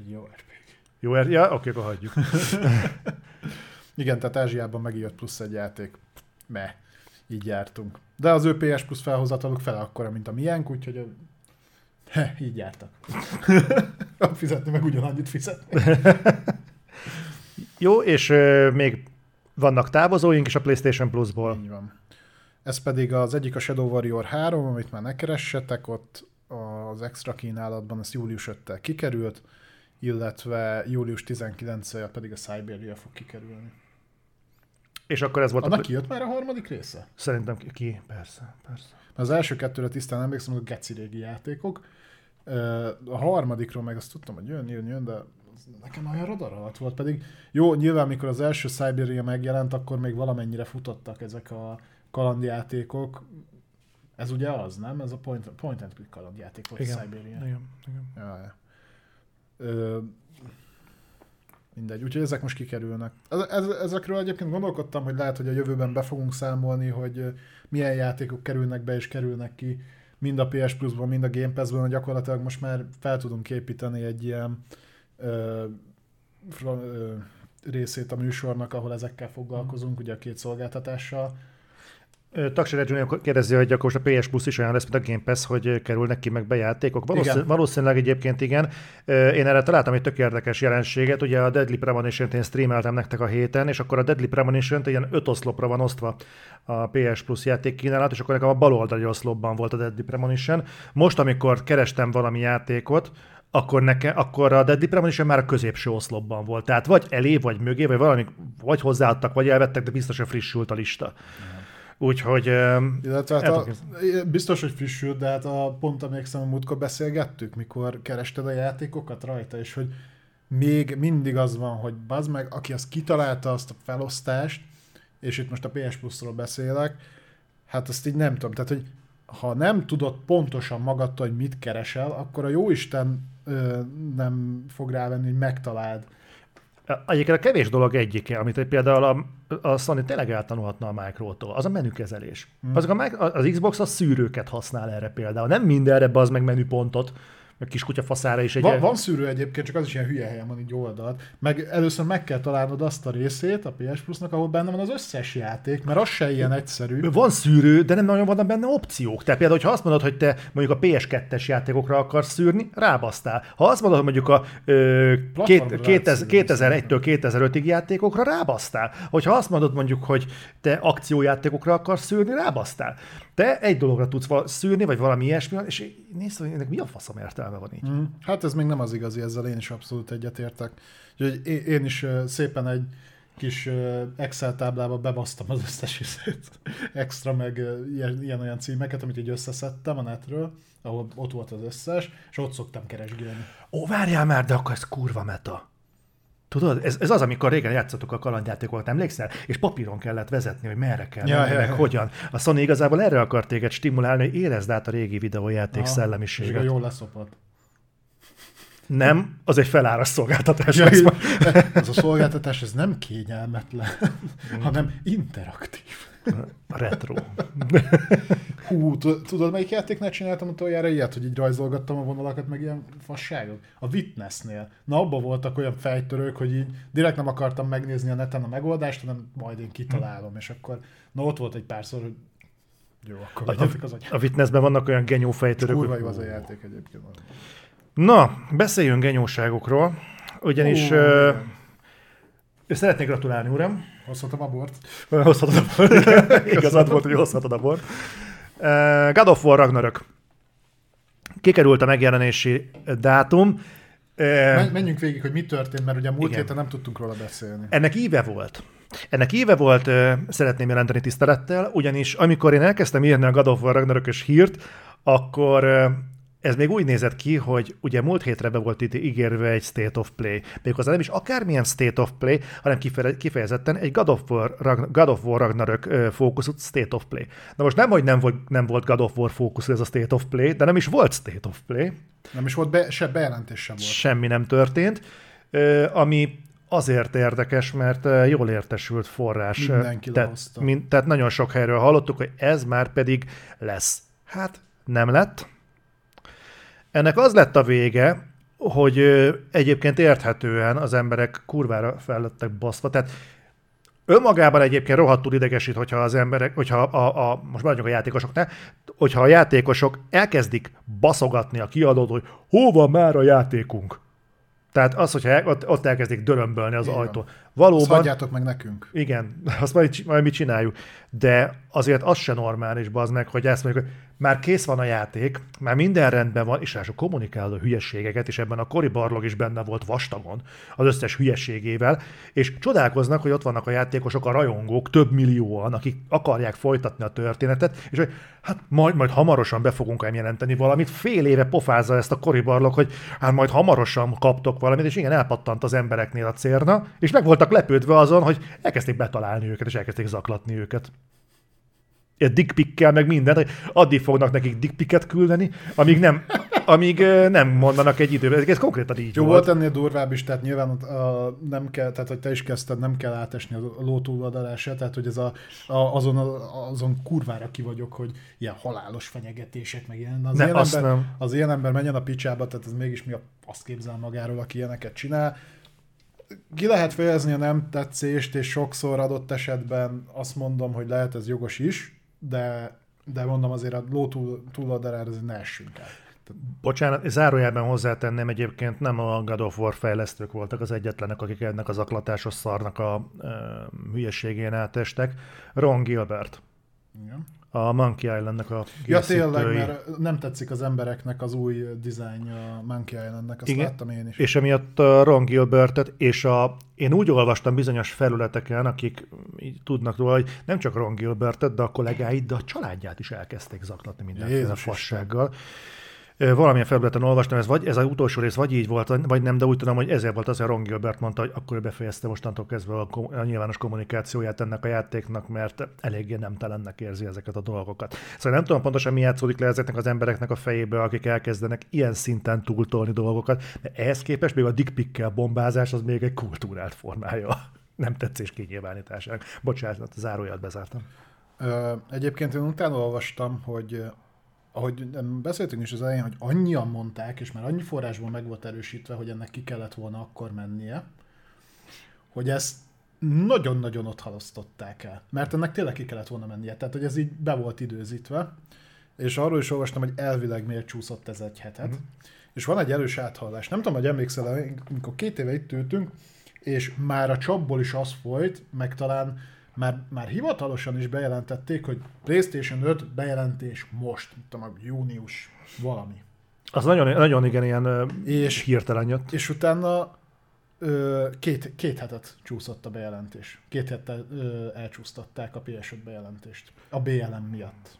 jó RPG. Jó, er- ja, oké, akkor hagyjuk. Igen, tehát Ázsiában megijött plusz egy játék. Me. Így jártunk. De az ő PS Plus felhozataluk fele akkora, mint a miénk, úgyhogy a... He, így jártak. fizetni meg ugyanannyit fizetni. Jó, és ö, még vannak távozóink is a PlayStation Plusból. Így van. Ez pedig az egyik a Shadow Warrior 3, amit már ne keressetek, ott az extra kínálatban, ez július 5-tel kikerült, illetve július 19-el pedig a Siberia fog kikerülni. És akkor ez volt Annak a... kijött már a harmadik része? Szerintem ki- persze, persze. Az első kettőre tisztán emlékszem, hogy a geci régi játékok. A harmadikról meg azt tudtam, hogy jön, jön, jön, de nekem olyan radar alatt volt, pedig jó, nyilván mikor az első Siberia megjelent, akkor még valamennyire futottak ezek a kalandjátékok. Ez ugye az, nem? Ez a point, point and click kalandjáték volt Igen. a Siberia. Igen, igen. Ja, ja. Ö, mindegy, úgyhogy ezek most kikerülnek. Ez, ez, ezekről egyébként gondolkodtam, hogy lehet, hogy a jövőben be fogunk számolni, hogy milyen játékok kerülnek be és kerülnek ki, mind a PS Plus-ban, mind a Game Pass-ban, gyakorlatilag most már fel tudunk építeni egy ilyen ö, fra, ö, részét a műsornak, ahol ezekkel foglalkozunk, ugye a két szolgáltatással. Taksere Junior kérdezi, hogy akkor most a PS Plus is olyan lesz, mint a Game Pass, hogy kerülnek ki meg be játékok. Valószínűleg, valószínűleg egyébként igen. Én erre találtam egy tök érdekes jelenséget. Ugye a Deadly Premonition-t én streameltem nektek a héten, és akkor a Deadly Premonition-t ilyen öt oszlopra van osztva a PS Plus játék kínálat, és akkor nekem a baloldali oszlopban volt a Deadly Premonition. Most, amikor kerestem valami játékot, akkor, nekem, akkor a Deadly Premonition már a középső oszlopban volt. Tehát vagy elé, vagy mögé, vagy valami, vagy hozzáadtak, vagy elvettek, de biztosan frissült a lista. Mm. Úgyhogy... Illetve hát a, biztos, hogy frissült, de hát a, pont emlékszem, a múltkor beszélgettük, mikor kerested a játékokat rajta, és hogy még mindig az van, hogy bazd meg, aki azt kitalálta azt a felosztást, és itt most a PS Plus-ról beszélek, hát azt így nem tudom. Tehát, hogy ha nem tudod pontosan magadtól, hogy mit keresel, akkor a jóisten ö, nem fog rávenni, hogy megtaláld. Egyébként a kevés dolog egyike, amit például a, a Sony tényleg eltanulhatna a Micro-tól, az a menükezelés. Hmm. Azok a, az Xbox a szűrőket használ erre például. Nem mindenre az meg menüpontot, a kis kutya faszára is egy... Van, van szűrő egyébként, csak az is ilyen hülye helyen van így oldalt. Meg először meg kell találnod azt a részét a PS Plus-nak, ahol benne van az összes játék, mert az se ilyen egyszerű. Van szűrő, de nem nagyon vannak benne opciók. Tehát például, ha azt mondod, hogy te mondjuk a PS2-es játékokra akarsz szűrni, rábasztál. Ha azt mondod, hogy mondjuk a ö, két, 2001-től 2005-ig játékokra, rábasztál. Hogyha azt mondod mondjuk, hogy te akciójátékokra akarsz szűrni, rábasztál. Te egy dologra tudsz szűrni, vagy valami ilyesmi, és nézd, hogy ennek mi a faszom értelme van így. Mm. Hát ez még nem az igazi, ezzel én is abszolút egyetértek. Úgyhogy én is szépen egy kis Excel táblába bebasztam az összes izét, extra meg ilyen-olyan címeket, amit így összeszedtem a netről, ahol ott volt az összes, és ott szoktam keresgélni. Ó, várjál már, de akkor ez kurva meta. Tudod, ez, ez az, amikor régen játszottuk a kalandjátékokat, emlékszel? És papíron kellett vezetni, hogy merre kell, ja, ja, ja. hogyan. A Sony igazából erre akart téged stimulálni, hogy érezd át a régi videójáték Aha, szellemiséget. És jól leszopott. Nem, az egy feláras szolgáltatás. Ja, az a szolgáltatás, ez nem kényelmetlen, hanem interaktív. Retro. Hú, tudod, melyik játéknál csináltam utoljára ilyet, hogy így rajzolgattam a vonalakat, meg ilyen fasságok? A Witnessnél. Na, abban voltak olyan fejtörők, hogy így direkt nem akartam megnézni a neten a megoldást, hanem majd én kitalálom, és akkor, na ott volt egy párszor, hogy jó, akkor a, az agy. A Witnessben vannak olyan genyó fejtörők. Kurva jó az a játék egyébként. Na, beszéljünk genyóságokról, ugyanis... Uh, Szeretnék gratulálni, uram. Hozhatom a bort? Hozhatod a bort. Igazad volt, hogy hozhatod a bort. Uh, God of War Ragnarök. Kikerült a megjelenési dátum. Uh, Menjünk végig, hogy mi történt, mert ugye a múlt héten nem tudtunk róla beszélni. Ennek íve volt. Ennek éve volt, szeretném jelenteni tisztelettel, ugyanis amikor én elkezdtem írni a God of War Ragnarökös hírt, akkor ez még úgy nézett ki, hogy ugye múlt hétre be volt itt ígérve egy State of Play. Méghozzá nem is akármilyen State of Play, hanem kifejezetten egy God of War, Ragn- God of War Ragnarök fókuszú State of Play. Na most nem, hogy nem volt, nem volt God of War fókuszú ez a State of Play, de nem is volt State of Play. Nem is volt, be, se bejelentés sem volt. Semmi nem történt, ami azért érdekes, mert jól értesült forrás. Mindenki tehát, mind, tehát nagyon sok helyről hallottuk, hogy ez már pedig lesz. Hát nem lett, ennek az lett a vége, hogy egyébként érthetően az emberek kurvára fel lettek baszva. Tehát önmagában egyébként rohadtul idegesít, hogyha az emberek, hogyha a, a most maradjunk a játékosoknál, hogyha a játékosok elkezdik baszogatni a kiadót, hogy hol van már a játékunk. Tehát az, hogyha ott, ott elkezdik dörömbölni az igen. ajtó. Valóban... Azt meg nekünk. Igen, azt majd, majd mi csináljuk. De azért az se normális, bazd meg, hogy ezt mondjuk, hogy már kész van a játék, már minden rendben van, és ráadásul kommunikáló hülyeségeket, és ebben a Cory Barlog is benne volt vastagon az összes hülyeségével, és csodálkoznak, hogy ott vannak a játékosok, a rajongók, több millióan, akik akarják folytatni a történetet, és hogy hát majd, majd hamarosan be fogunk ám jelenteni valamit. Fél éve pofázza ezt a Cory Barlog, hogy hát majd hamarosan kaptok valamit, és igen, elpattant az embereknél a cérna, és meg voltak lepődve azon, hogy elkezdték betalálni őket, és elkezdték zaklatni őket dickpikkel, meg mindent, hogy addig fognak nekik dickpiket küldeni, amíg nem, amíg nem mondanak egy időben. Ez konkrétan így Jó volt. volt ennél durvább is, tehát nyilván a, nem kell, tehát hogy te is kezdted, nem kell átesni a ló túladalásra, tehát hogy ez a, a, azon, a, azon kurvára ki vagyok, hogy ilyen halálos fenyegetések, meg ilyen. Az, ne, ilyen ember, nem. az ilyen ember menjen a picsába, tehát ez mégis mi a, azt képzel magáról, aki ilyeneket csinál ki lehet fejezni a nem tetszést, és sokszor adott esetben azt mondom, hogy lehet ez jogos is, de, de mondom azért a ló túl, túloldalára ne essünk el. Bocsánat, zárójában hozzátenném egyébként nem a God of War fejlesztők voltak az egyetlenek, akik ennek az aklatásos szarnak a e, hülyeségén átestek. Ron Gilbert. Igen. A Monkey Islandnek a Ja tényleg, mert nem tetszik az embereknek az új dizájn a Monkey Islandnek, azt Igen. láttam én is. És emiatt a Ron Gilbertet, és a, én úgy olvastam bizonyos felületeken, akik így tudnak róla, hogy nem csak Ron Gilbertet, de a kollégáit, de a családját is elkezdték zaklatni mindenféle fassággal. Isten valamilyen felületen olvastam, ez, vagy, ez az utolsó rész vagy így volt, vagy nem, de úgy tudom, hogy ezért volt az, hogy Ron Gilbert mondta, hogy akkor ő befejezte mostantól kezdve a, kom- a nyilvános kommunikációját ennek a játéknak, mert eléggé nem telennek érzi ezeket a dolgokat. Szóval nem tudom pontosan mi játszódik le ezeknek az embereknek a fejébe, akik elkezdenek ilyen szinten túltolni dolgokat, de ehhez képest még a dickpikkel bombázás az még egy kultúrált formája nem tetszés kinyilvánításának. Bocsánat, a záróját bezártam. Ö, egyébként én utána olvastam, hogy ahogy beszéltünk is az elején, hogy annyian mondták, és már annyi forrásból meg volt erősítve, hogy ennek ki kellett volna akkor mennie, hogy ezt nagyon-nagyon ott halasztották el. Mert ennek tényleg ki kellett volna mennie. Tehát, hogy ez így be volt időzítve. És arról is olvastam, hogy elvileg miért csúszott ez egy hetet. Mm. És van egy erős áthallás. Nem tudom, hogy emlékszel, amikor két éve itt ültünk, és már a csapból is az folyt, meg talán már, már hivatalosan is bejelentették, hogy PlayStation 5 bejelentés most, tudom, június valami. Az nagyon, nagyon igen ilyen és, hirtelen jött. És utána ö, két, két hetet csúszott a bejelentés. Két hetet ö, elcsúsztatták a PS5 bejelentést. A BLM miatt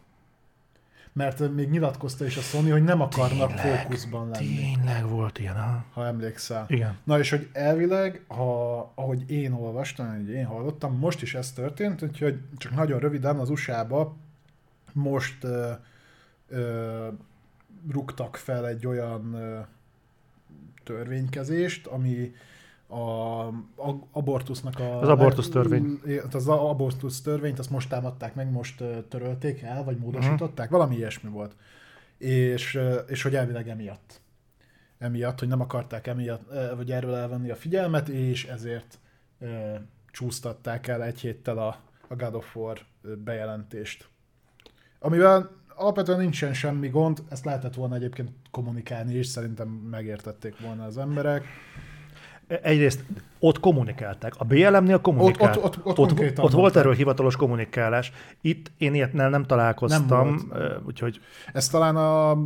mert még nyilatkozta is a Sony, hogy nem akarnak tényleg, fókuszban lenni. Tényleg volt ilyen, ha? Ha emlékszel. Igen. Na és hogy elvileg, ha, ahogy én olvastam, hogy én hallottam, most is ez történt, úgyhogy csak nagyon röviden az USA-ba most ö, ö, rúgtak fel egy olyan ö, törvénykezést, ami a, a abortusznak a... Az abortusz törvény. Az abortusz törvényt, azt most támadták meg, most törölték el, vagy módosították, uh-huh. valami ilyesmi volt. És, és hogy elvileg emiatt. Emiatt, hogy nem akarták emiatt, vagy erről elvenni a figyelmet, és ezért e, csúsztatták el egy héttel a, a God of War bejelentést. Amivel alapvetően nincsen semmi gond, ezt lehetett volna egyébként kommunikálni is, szerintem megértették volna az emberek egyrészt ott kommunikálták. A BLM-nél kommunikáltak. Ott, ott, ott, ott, ott, ott volt erről hivatalos kommunikálás. Itt én ilyet nem, találkoztam, nem úgyhogy... Ezt talán a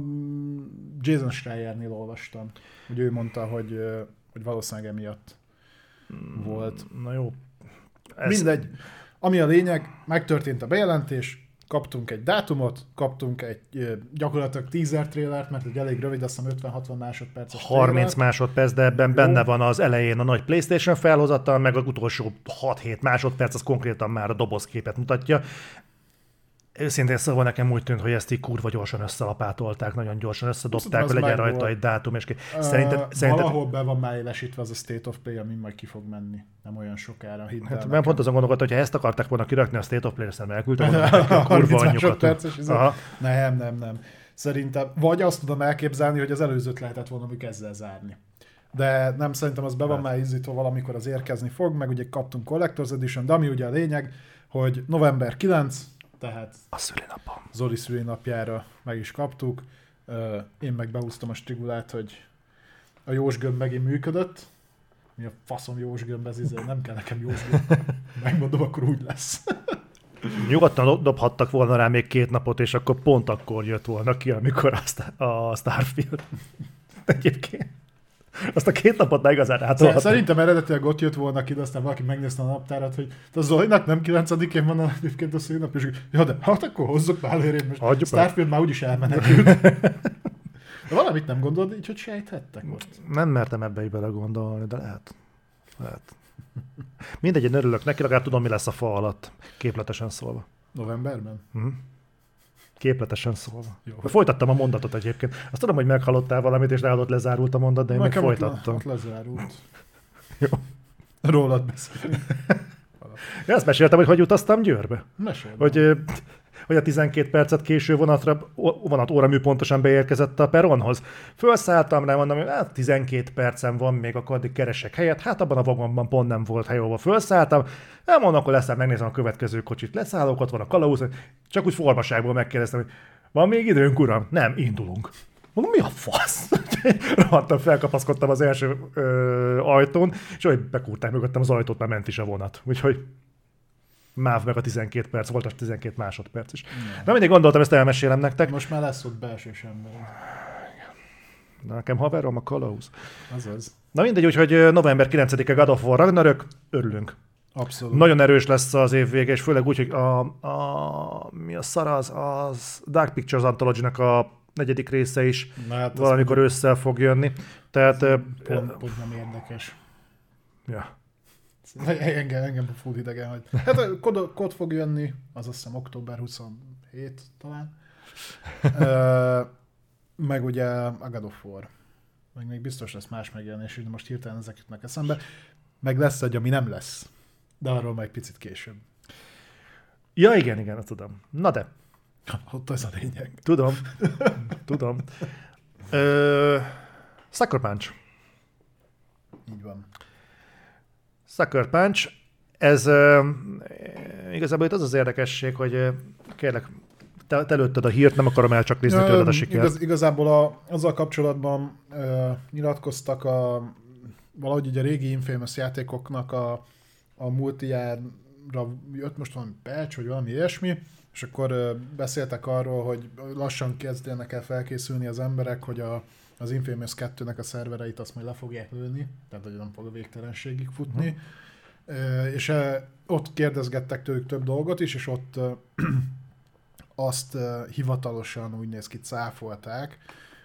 Jason Schreiernél olvastam, hogy ő mondta, hogy, hogy valószínűleg emiatt hmm, volt. Na jó. Ez... Mindegy. Ami a lényeg, megtörtént a bejelentés, kaptunk egy dátumot, kaptunk egy gyakorlatilag teaser trailert, mert egy elég rövid, azt hiszem 50-60 másodperces 30 trailer. másodperc, de ebben Jó. benne van az elején a nagy Playstation felhozatal, meg az utolsó 6-7 másodperc, az konkrétan már a dobozképet mutatja. Őszintén szóval nekem úgy tűnt, hogy ezt így kurva gyorsan összelapátolták, nagyon gyorsan összedobták, hogy legyen rajta egy dátum, és ki... Szerinted, uh, szerinted... Valahol be van már élesítve az a State of Play, ami majd ki fog menni. Nem olyan sokára, hát, mert pont azon gondolkodtam, hogy ha ezt akarták volna kirakni a State of Play-re, szerintem elküldtem volna a kurva anyjukat. Nem, nem, nem. Szerintem, vagy azt tudom elképzelni, hogy az előzőt lehetett volna még ezzel zárni. De nem szerintem az be van hát. már izzítva valamikor az érkezni fog, meg ugye kaptunk Collector's Edition, de ami ugye a lényeg, hogy november 9, tehát a szülinapom. Zoli szülinapjára meg is kaptuk. Én meg behúztam a stigulát, hogy a Jósgömb megint működött. Mi a faszom Jósgömb, ez izé, nem kell nekem Jósgömb. Megmondom, akkor úgy lesz. Nyugodtan dobhattak volna rá még két napot, és akkor pont akkor jött volna ki, amikor a Starfield. Egyébként. Azt a két napot meg igazán átolhatom. Szerintem eredetileg ott jött volna ki, de aztán valaki megnézte a naptárat, hogy a Zolinak nem 9-én van egyébként a színap, és ja, de hát akkor hozzuk már előrébb, most Hagyjuk Starfield már úgyis elmenekült. De valamit nem gondolod így, hogy sejthettek most? Nem mertem ebbe bele gondolni, de lehet. Lehet. Mindegy, én örülök neki, legalább tudom, mi lesz a fa alatt, képletesen szólva. Novemberben? Mm. Képletesen szólva. Jó. Folytattam a mondatot egyébként. Azt tudom, hogy meghallottál valamit, és ráadott lezárult a mondat, de én még folytattam. Ott, le, ott lezárult. Jó. Rólad beszélünk. Ja, azt meséltem, hogy hogy utaztam Győrbe. Mesélj. Hogy hogy a 12 percet késő vonatra, vonat óramű pontosan beérkezett a peronhoz. Fölszálltam rá, mondom, hogy hát 12 percem van, még akkor addig keresek helyet. Hát abban a vagonban pont nem volt hely, ahol fölszálltam. Nem mondom, akkor leszáll, megnézem a következő kocsit. Leszállok, ott van a kalauz. Csak úgy formaságból megkérdeztem, hogy van még időnk, uram? Nem, indulunk. Mondom, mi a fasz? Rohadtam, felkapaszkodtam az első ö, ajtón, és hogy bekúrták mögöttem az ajtót, már ment is a vonat. Úgyhogy máv meg a 12 perc, volt a 12 másodperc is. Nem. Na mindig gondoltam, ezt elmesélem nektek. Most már lesz ott belső ember. Na, nekem haverom a kalauz. Azaz. Na mindegy, úgyhogy november 9-e God of War Ragnarök, örülünk. Abszolút. Nagyon erős lesz az év vége, és főleg úgy, hogy a, a, mi a szar az, az Dark Pictures anthology a negyedik része is Na, hát valamikor ősszel fog jönni. Tehát... Pont, pont nem érdekes. Ja. Engem, engem full idegen, hogy... Hát a kod, kod fog jönni, az azt hiszem október 27 talán. meg ugye a God of War. Meg még biztos lesz más megjelenés, de most hirtelen ezek jutnak eszembe. Meg lesz egy, ami nem lesz. De arról majd picit később. Ja, igen, igen, azt tudom. Na de. Ott az a lényeg. Tudom. tudom. Ö, Sucker Punch. Így van. Sucker Punch. Ez uh, igazából itt az az érdekesség, hogy uh, kérlek, te, te lőtted a hírt, nem akarom el csak nézni tőled a sikert. Igaz, igazából a, azzal kapcsolatban uh, nyilatkoztak a, valahogy ugye a régi Infamous játékoknak a, a multijára jött most valami patch, vagy valami ilyesmi, és akkor uh, beszéltek arról, hogy lassan kezdenek el felkészülni az emberek, hogy a, az Infamous 2-nek a szervereit azt majd le fogják lőni, tehát hogy nem fog a végtelenségig futni. Uh, és uh, ott kérdezgettek tőlük több dolgot is, és ott uh, azt uh, hivatalosan úgy néz ki, cáfolták,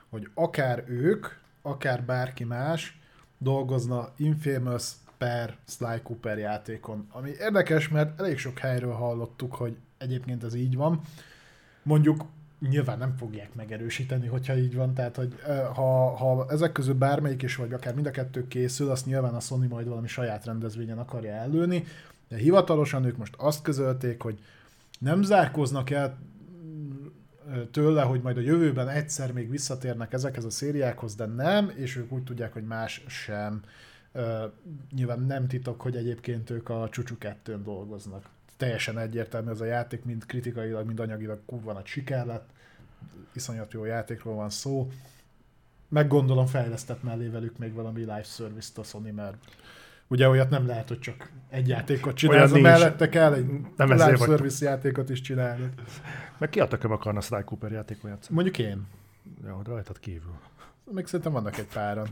hogy akár ők, akár bárki más dolgozna Infamous per Sly Cooper játékon. Ami érdekes, mert elég sok helyről hallottuk, hogy egyébként ez így van. Mondjuk nyilván nem fogják megerősíteni, hogyha így van, tehát hogy ha, ha ezek közül bármelyik is, vagy akár mind a kettő készül, azt nyilván a Sony majd valami saját rendezvényen akarja előni, de hivatalosan ők most azt közölték, hogy nem zárkoznak el tőle, hogy majd a jövőben egyszer még visszatérnek ezekhez a szériákhoz, de nem, és ők úgy tudják, hogy más sem. Uh, nyilván nem titok, hogy egyébként ők a Csúcsú 2 dolgoznak teljesen egyértelmű ez a játék, mind kritikailag, mind anyagilag kurva nagy siker lett, iszonyat jó játékról van szó. Meggondolom fejlesztett mellé velük még valami live service-t a Sony, mert ugye olyat nem lehet, hogy csak egy játékot csinálsz, mellette kell egy nem live service játékot is csinálni. Meg ki a tököm akarna Sly Cooper játékot játszani? Mondjuk én. Jó, rajtad kívül. Még szerintem vannak egy páran.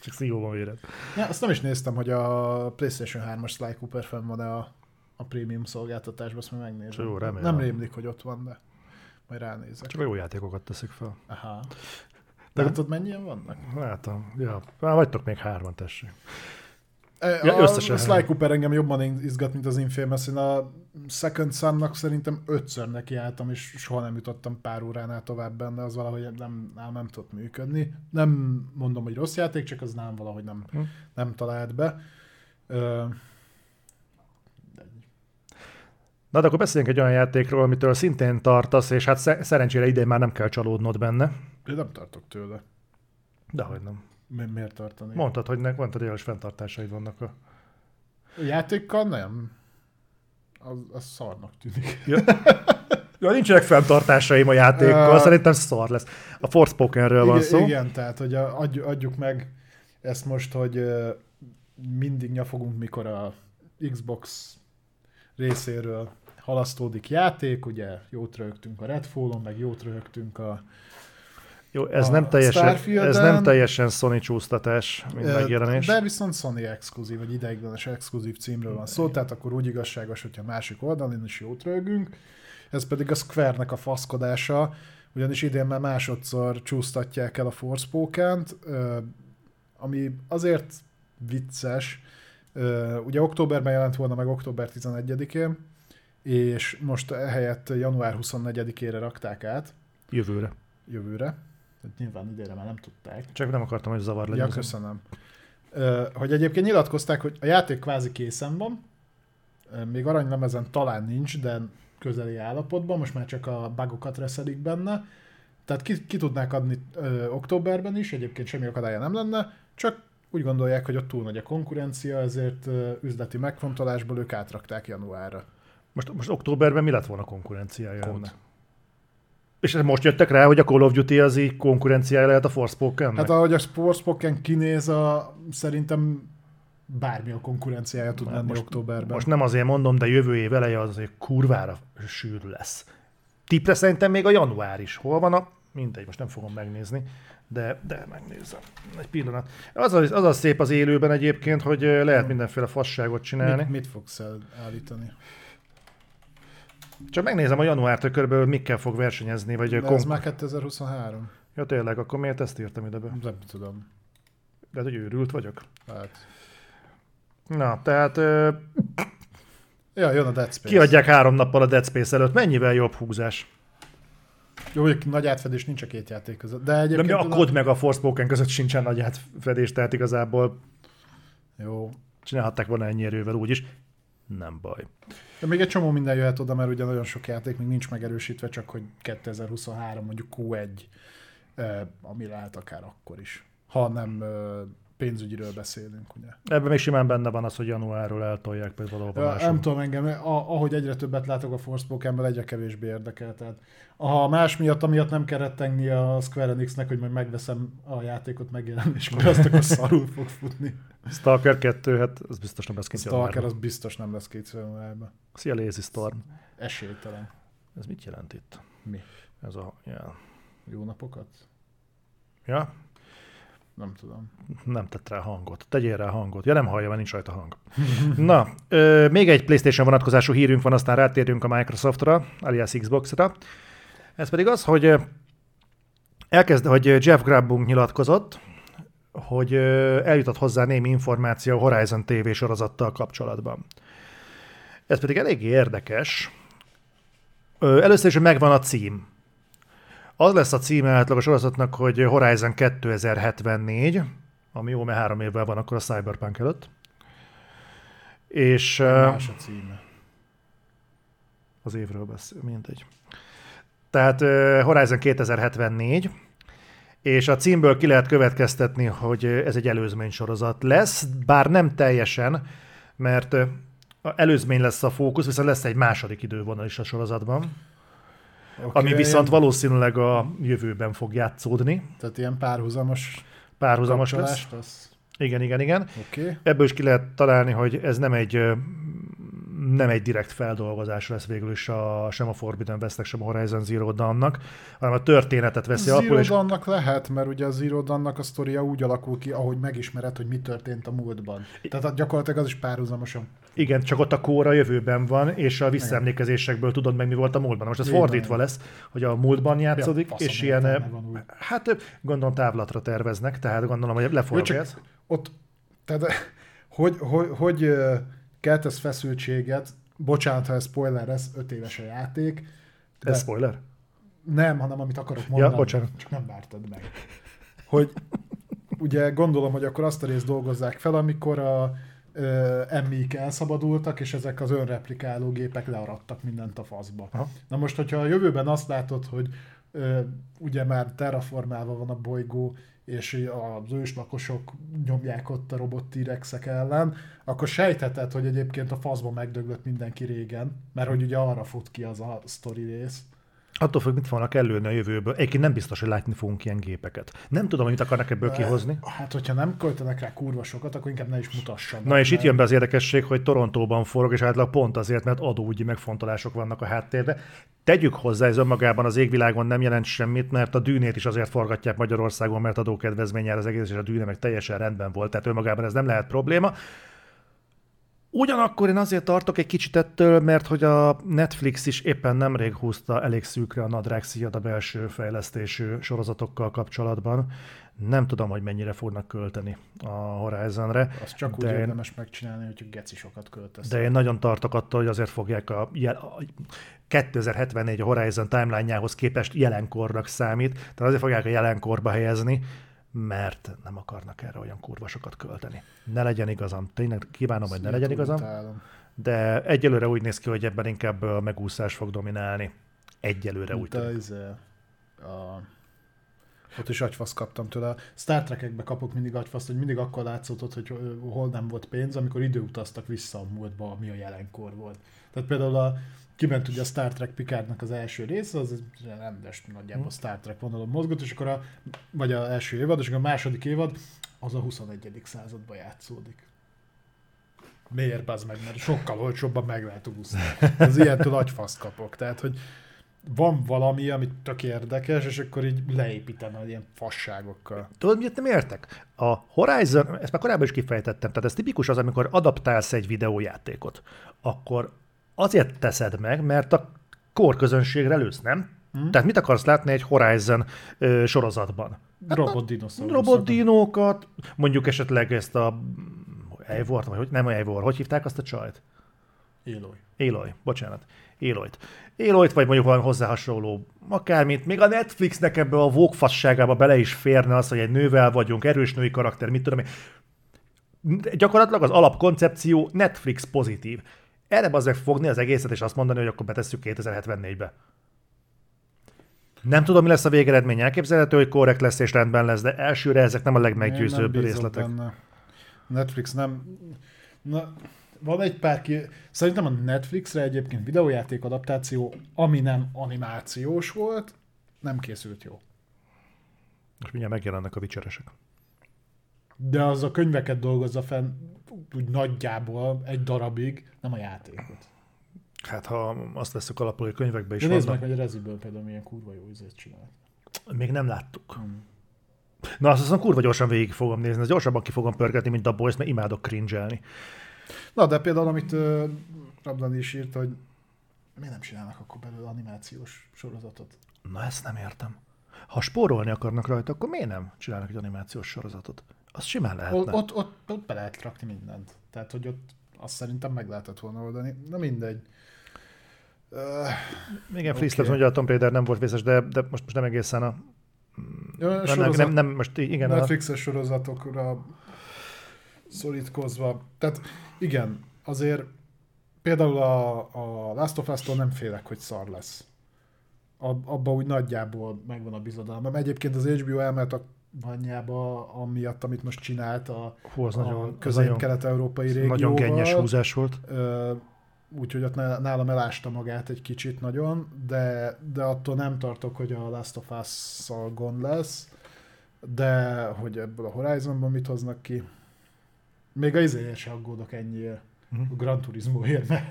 csak szívóban véred. Ja, azt nem is néztem, hogy a PlayStation 3-as Sly Cooper fenn van-e a a prémium szolgáltatásba, azt majd megnézem. Jó, remélem. Nem rémlik, hogy ott van, de majd ránézek. Csak a jó játékokat teszik fel. Aha. De tudod, mennyien vannak? Látom, ja. Már vagytok még hárman, tessék. E, ja, a, összesen. Sly Cooper engem jobban izgat, mint az Infamous. Én a Second Son-nak szerintem ötször nekiálltam, és soha nem jutottam pár óránál tovább benne, az valahogy nem, nem, nem tudott működni. Nem mondom, hogy rossz játék, csak az nem valahogy nem, hm. nem talált be. Na, de akkor beszéljünk egy olyan játékról, amitől szintén tartasz, és hát szerencsére idén már nem kell csalódnod benne. Én nem tartok tőle. Dehogy nem. Mi, miért tartani? Mondtad, hogy nek, mondtad, hogy fenntartásaid vannak a... a játékkal nem. Az, az szarnak tűnik. Ja. ja, nincsenek fenntartásaim a játékkal, uh, szerintem szar lesz. A Forspokenről van szó. Igen, tehát, hogy adjuk meg ezt most, hogy mindig nyafogunk, mikor a Xbox részéről halasztódik játék, ugye jót rögtünk a Redfall-on, meg jót rögtünk a jó, ez, a nem teljesen, ez nem teljesen Sony csúsztatás, mint megjelenés. De viszont Sony exkluzív, vagy ideiglenes exkluzív címről van szó, tehát akkor úgy igazságos, hogyha másik oldalon is jót rögünk. Ez pedig a Square-nek a faszkodása, ugyanis idén már másodszor csúsztatják el a Forspoken-t, ami azért vicces, ugye októberben jelent volna meg október 11-én, és most ehelyett január 24-ére rakták át. Jövőre. Jövőre. Tehát nyilván idére már nem tudták. Csak nem akartam, hogy zavar legyen. Ja, köszönöm. Hogy egyébként nyilatkozták, hogy a játék kvázi készen van, még aranylemezen talán nincs, de közeli állapotban, most már csak a bugokat reszelik benne, tehát ki, ki tudnák adni ö, októberben is, egyébként semmi akadálya nem lenne, csak úgy gondolják, hogy ott túl nagy a konkurencia, ezért ö, üzleti megfontolásból ők átrakták januárra. Most, most októberben mi lett volna konkurenciája ennek? És most jöttek rá, hogy a Call of Duty az így konkurenciája lehet a Forspoken? Hát ahogy a Sportspoken kinéz, a, szerintem bármi a konkurenciája tud lenni most, októberben. Most nem azért mondom, de jövő év eleje az azért kurvára sűrű lesz. Tipre szerintem még a január is. Hol van a... Mindegy, most nem fogom megnézni, de, de megnézem. Egy pillanat. Az a, az a szép az élőben egyébként, hogy lehet mindenféle fasságot csinálni. mit, mit fogsz állítani? Csak megnézem a januártól körülbelül mikkel fog versenyezni, vagy De ez kon... már 2023. Ja tényleg, akkor miért ezt írtam ide be? Nem tudom. De hogy őrült vagyok. Hát. Na, tehát ö, Ja, jön a Dead Space. kiadják három nappal a Dead Space előtt. Mennyivel jobb húzás? Jó, hogy nagy átfedés nincs a két játék között. De De egyébként... mi a tudom- kod meg a Forspoken között sincsen nagy átfedés, tehát igazából Jó. csinálhatták volna ennyi erővel úgyis. Nem baj. De még egy csomó minden jöhet oda, mert ugye nagyon sok játék még nincs megerősítve, csak hogy 2023 mondjuk Q1, eh, ami lehet akár akkor is. Ha nem pénzügyiről beszélünk, ugye. Ebben még simán benne van az, hogy januárról eltolják például valahol Ja, máshol. nem tudom engem, a, ahogy egyre többet látok a Forspokenből, egyre kevésbé érdekel. Tehát, ha más miatt, amiatt nem kell rettengni a Square Enixnek, hogy majd megveszem a játékot megjelenéskor, azt akkor szarul fog futni. Stalker 2, hát az biztos nem lesz kint Stalker az biztos nem lesz két januárban. Szia Lazy Storm. Esélytelen. Ez mit jelent itt? Mi? Ez a... Ja. Jó napokat? ja? Nem tudom. Nem tett rá hangot. Tegyél rá hangot. Ja, nem hallja, mert nincs rajta hang. Na, ö, még egy PlayStation vonatkozású hírünk van, aztán rátérünk a Microsoftra, alias Xbox-ra. Ez pedig az, hogy elkezd, hogy Jeff Grubbunk nyilatkozott, hogy eljutott hozzá némi információ a Horizon TV sorozattal kapcsolatban. Ez pedig eléggé érdekes. Először is, hogy megvan a cím. Az lesz a címe átlag a sorozatnak, hogy Horizon 2074, ami jó, mert három évvel van akkor a Cyberpunk előtt. És Más a címe. az évről beszél, mindegy. Tehát Horizon 2074, és a címből ki lehet következtetni, hogy ez egy előzmény sorozat lesz, bár nem teljesen, mert a előzmény lesz a fókusz, viszont lesz egy második idővonal is a sorozatban, Okay, ami viszont valószínűleg a jövőben fog játszódni, Tehát ilyen párhuzamos párhuzamos lesz. az... Igen, igen, igen. Okay. Ebből is ki lehet találni, hogy ez nem egy nem egy direkt feldolgozás lesz végül is a, sem a Forbidden Westnek, sem a Horizon Zero Dawn-nak, hanem a történetet veszi alapul, Zero és Dawn-nak lehet, mert ugye a Zero Dawn-nak a sztoria úgy alakul ki, ahogy megismered, hogy mi történt a múltban. Tehát gyakorlatilag az is párhuzamosan. igen, csak ott a kóra jövőben van, és a visszaemlékezésekből tudod meg, mi volt a múltban. Most ez van. fordítva lesz, hogy a múltban játszódik, faszom és ilyen, van hát gondolom távlatra terveznek, tehát gondolom, hogy leforgatják. ott, tehát hogy, hogy, hogy ö, keltesz feszültséget, bocsánat, ha ez spoiler lesz, öt éves a játék, de Ez spoiler? nem, hanem amit akarok mondani, bocsánat. csak nem vártad meg. Hogy ugye gondolom, hogy akkor azt a részt dolgozzák fel, amikor a emmik elszabadultak, és ezek az önreplikáló gépek learadtak mindent a faszba. Aha. Na most, hogyha a jövőben azt látod, hogy ugye már terraformálva van a bolygó, és az őslakosok nyomják ott a robot T-rexek ellen, akkor sejtheted, hogy egyébként a faszba megdöglött mindenki régen, mert hogy ugye arra fut ki az a sztori rész. Attól függ, mit fognak előni a jövőből. Egyébként nem biztos, hogy látni fogunk ilyen gépeket. Nem tudom, hogy mit akarnak ebből kihozni. Hát, hogyha nem költenek rá kurva sokat, akkor inkább ne is mutassanak. Na és itt mert- jön be az érdekesség, hogy Torontóban forog, és általában pont azért, mert adóügyi megfontolások vannak a háttérben. Tegyük hozzá, ez önmagában az égvilágon nem jelent semmit, mert a dűnét is azért forgatják Magyarországon, mert adókedvezmény jár az egész, és a dűne meg teljesen rendben volt, tehát önmagában ez nem lehet probléma. Ugyanakkor én azért tartok egy kicsit ettől, mert hogy a Netflix is éppen nemrég húzta elég szűkre a nadrág a belső fejlesztésű sorozatokkal kapcsolatban. Nem tudom, hogy mennyire fognak költeni a Horizonre. Azt csak úgy de én- érdemes megcsinálni, hogy geci sokat költesz. De én nagyon tartok attól, hogy azért fogják a, a 2074 a Horizon timeline-jához képest jelenkornak számít, tehát azért fogják a jelenkorba helyezni, mert nem akarnak erre olyan kurva sokat költeni. Ne legyen igazam. Tényleg kívánom, hogy ne legyen igazam, Utálom. de egyelőre úgy néz ki, hogy ebben inkább a megúszás fog dominálni. Egyelőre úgy Mint tűnik. izé, a, ott is agyfasz kaptam tőle. A Star Trek-ekbe kapok mindig agyfaszt, hogy mindig akkor látszott, hogy hol nem volt pénz, amikor időutaztak vissza a múltba, ami a jelenkor volt. Tehát például a, kiment ugye a Star Trek Picardnak az első része, az rendes nagyjából Star Trek vonalon mozgott, és akkor a, vagy a első évad, és akkor a második évad az a 21. században játszódik. Miért bazd meg, mert sokkal olcsóbban meg lehet úszni. Az ilyentől agyfaszt kapok. Tehát, hogy van valami, ami tök érdekes, és akkor így leépítem az ilyen fasságokkal. Tudod, miért nem értek? A Horizon, ezt már korábban is kifejtettem, tehát ez tipikus az, amikor adaptálsz egy videójátékot, akkor azért teszed meg, mert a korközönségre lősz, nem? Hmm. Tehát mit akarsz látni egy Horizon ö, sorozatban? Robot dinoszauruszok. Robotdinókat, mondjuk esetleg ezt a Eivort, vagy hogy nem Eivor, hogy hívták azt a csajt? Éloj. Éloy, bocsánat. Éloyt. Éloyt, vagy mondjuk valami hozzá hasonló akármit. Még a Netflixnek ebbe a vókfasságába bele is férne az, hogy egy nővel vagyunk, erős női karakter, mit tudom én. Gyakorlatilag az alapkoncepció Netflix pozitív. Erre azért fogni az egészet, és azt mondani, hogy akkor betesszük 2074-be. Nem tudom, mi lesz a végeredmény, elképzelhető, hogy korrekt lesz és rendben lesz, de elsőre ezek nem a legmeggyőzőbb nem részletek. Benne. Netflix nem... Na, van egy pár ki... Szerintem a Netflixre egyébként videójáték adaptáció, ami nem animációs volt, nem készült jó. Most mindjárt megjelennek a vicseresek. De az a könyveket dolgozza fenn úgy nagyjából egy darabig, nem a játékot. Hát ha azt veszük alapul, hogy könyvekben is De nézd vannak, meg, hogy a Reziből például milyen kurva jó izét csinál. még nem láttuk. Na, azt aztán kurva gyorsan végig fogom nézni, ezt gyorsabban ki fogom pörgetni, mint a Boys, mert imádok cringe-elni. Na, de például, amit uh, Rabdani is írt, hogy miért nem csinálnak akkor belőle animációs sorozatot? Na, ezt nem értem. Ha spórolni akarnak rajta, akkor miért nem csinálnak egy animációs sorozatot? Az simán lehetne. Ott, ott, ott, ott be lehet rakni mindent. Tehát, hogy ott azt szerintem meg lehetett volna oldani. Na mindegy. Uh, Igen, okay. mondja, a Tomb Raider nem volt vészes, de, de most, most nem egészen a... Nem, nem, nem, nem, most igen, a, Netflixes sorozatokra szorítkozva. Tehát igen, azért például a, a Last of Us-tól nem félek, hogy szar lesz. Ab, abba úgy nagyjából megvan a bizodalmam. Egyébként az HBO elment a anyjába, amiatt, amit most csinált a, hú, az a nagyon, közép-kelet-európai régióval. nagyon gennyes húzás volt. Úgyhogy ott ná- nálam elásta magát egy kicsit nagyon, de, de attól nem tartok, hogy a Last of Us-szal gond lesz, de hogy ebből a Horizonban mit hoznak ki. Még a izéért se aggódok ennyiért. A Gran Turismoért, mert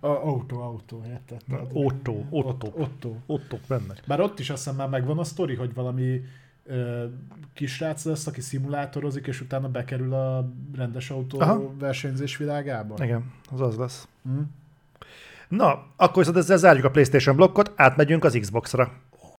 autó, autó, érted? Otto, Otto. Ott- Otto. Ottok bennek. Bár ott is azt hiszem már megvan a sztori, hogy valami ö, kisrác lesz, aki szimulátorozik, és utána bekerül a rendes autó Aha. versenyzés világába. Igen, az az lesz. Hm? Na, akkor viszont ezzel zárjuk a PlayStation blokkot, átmegyünk az Xbox-ra.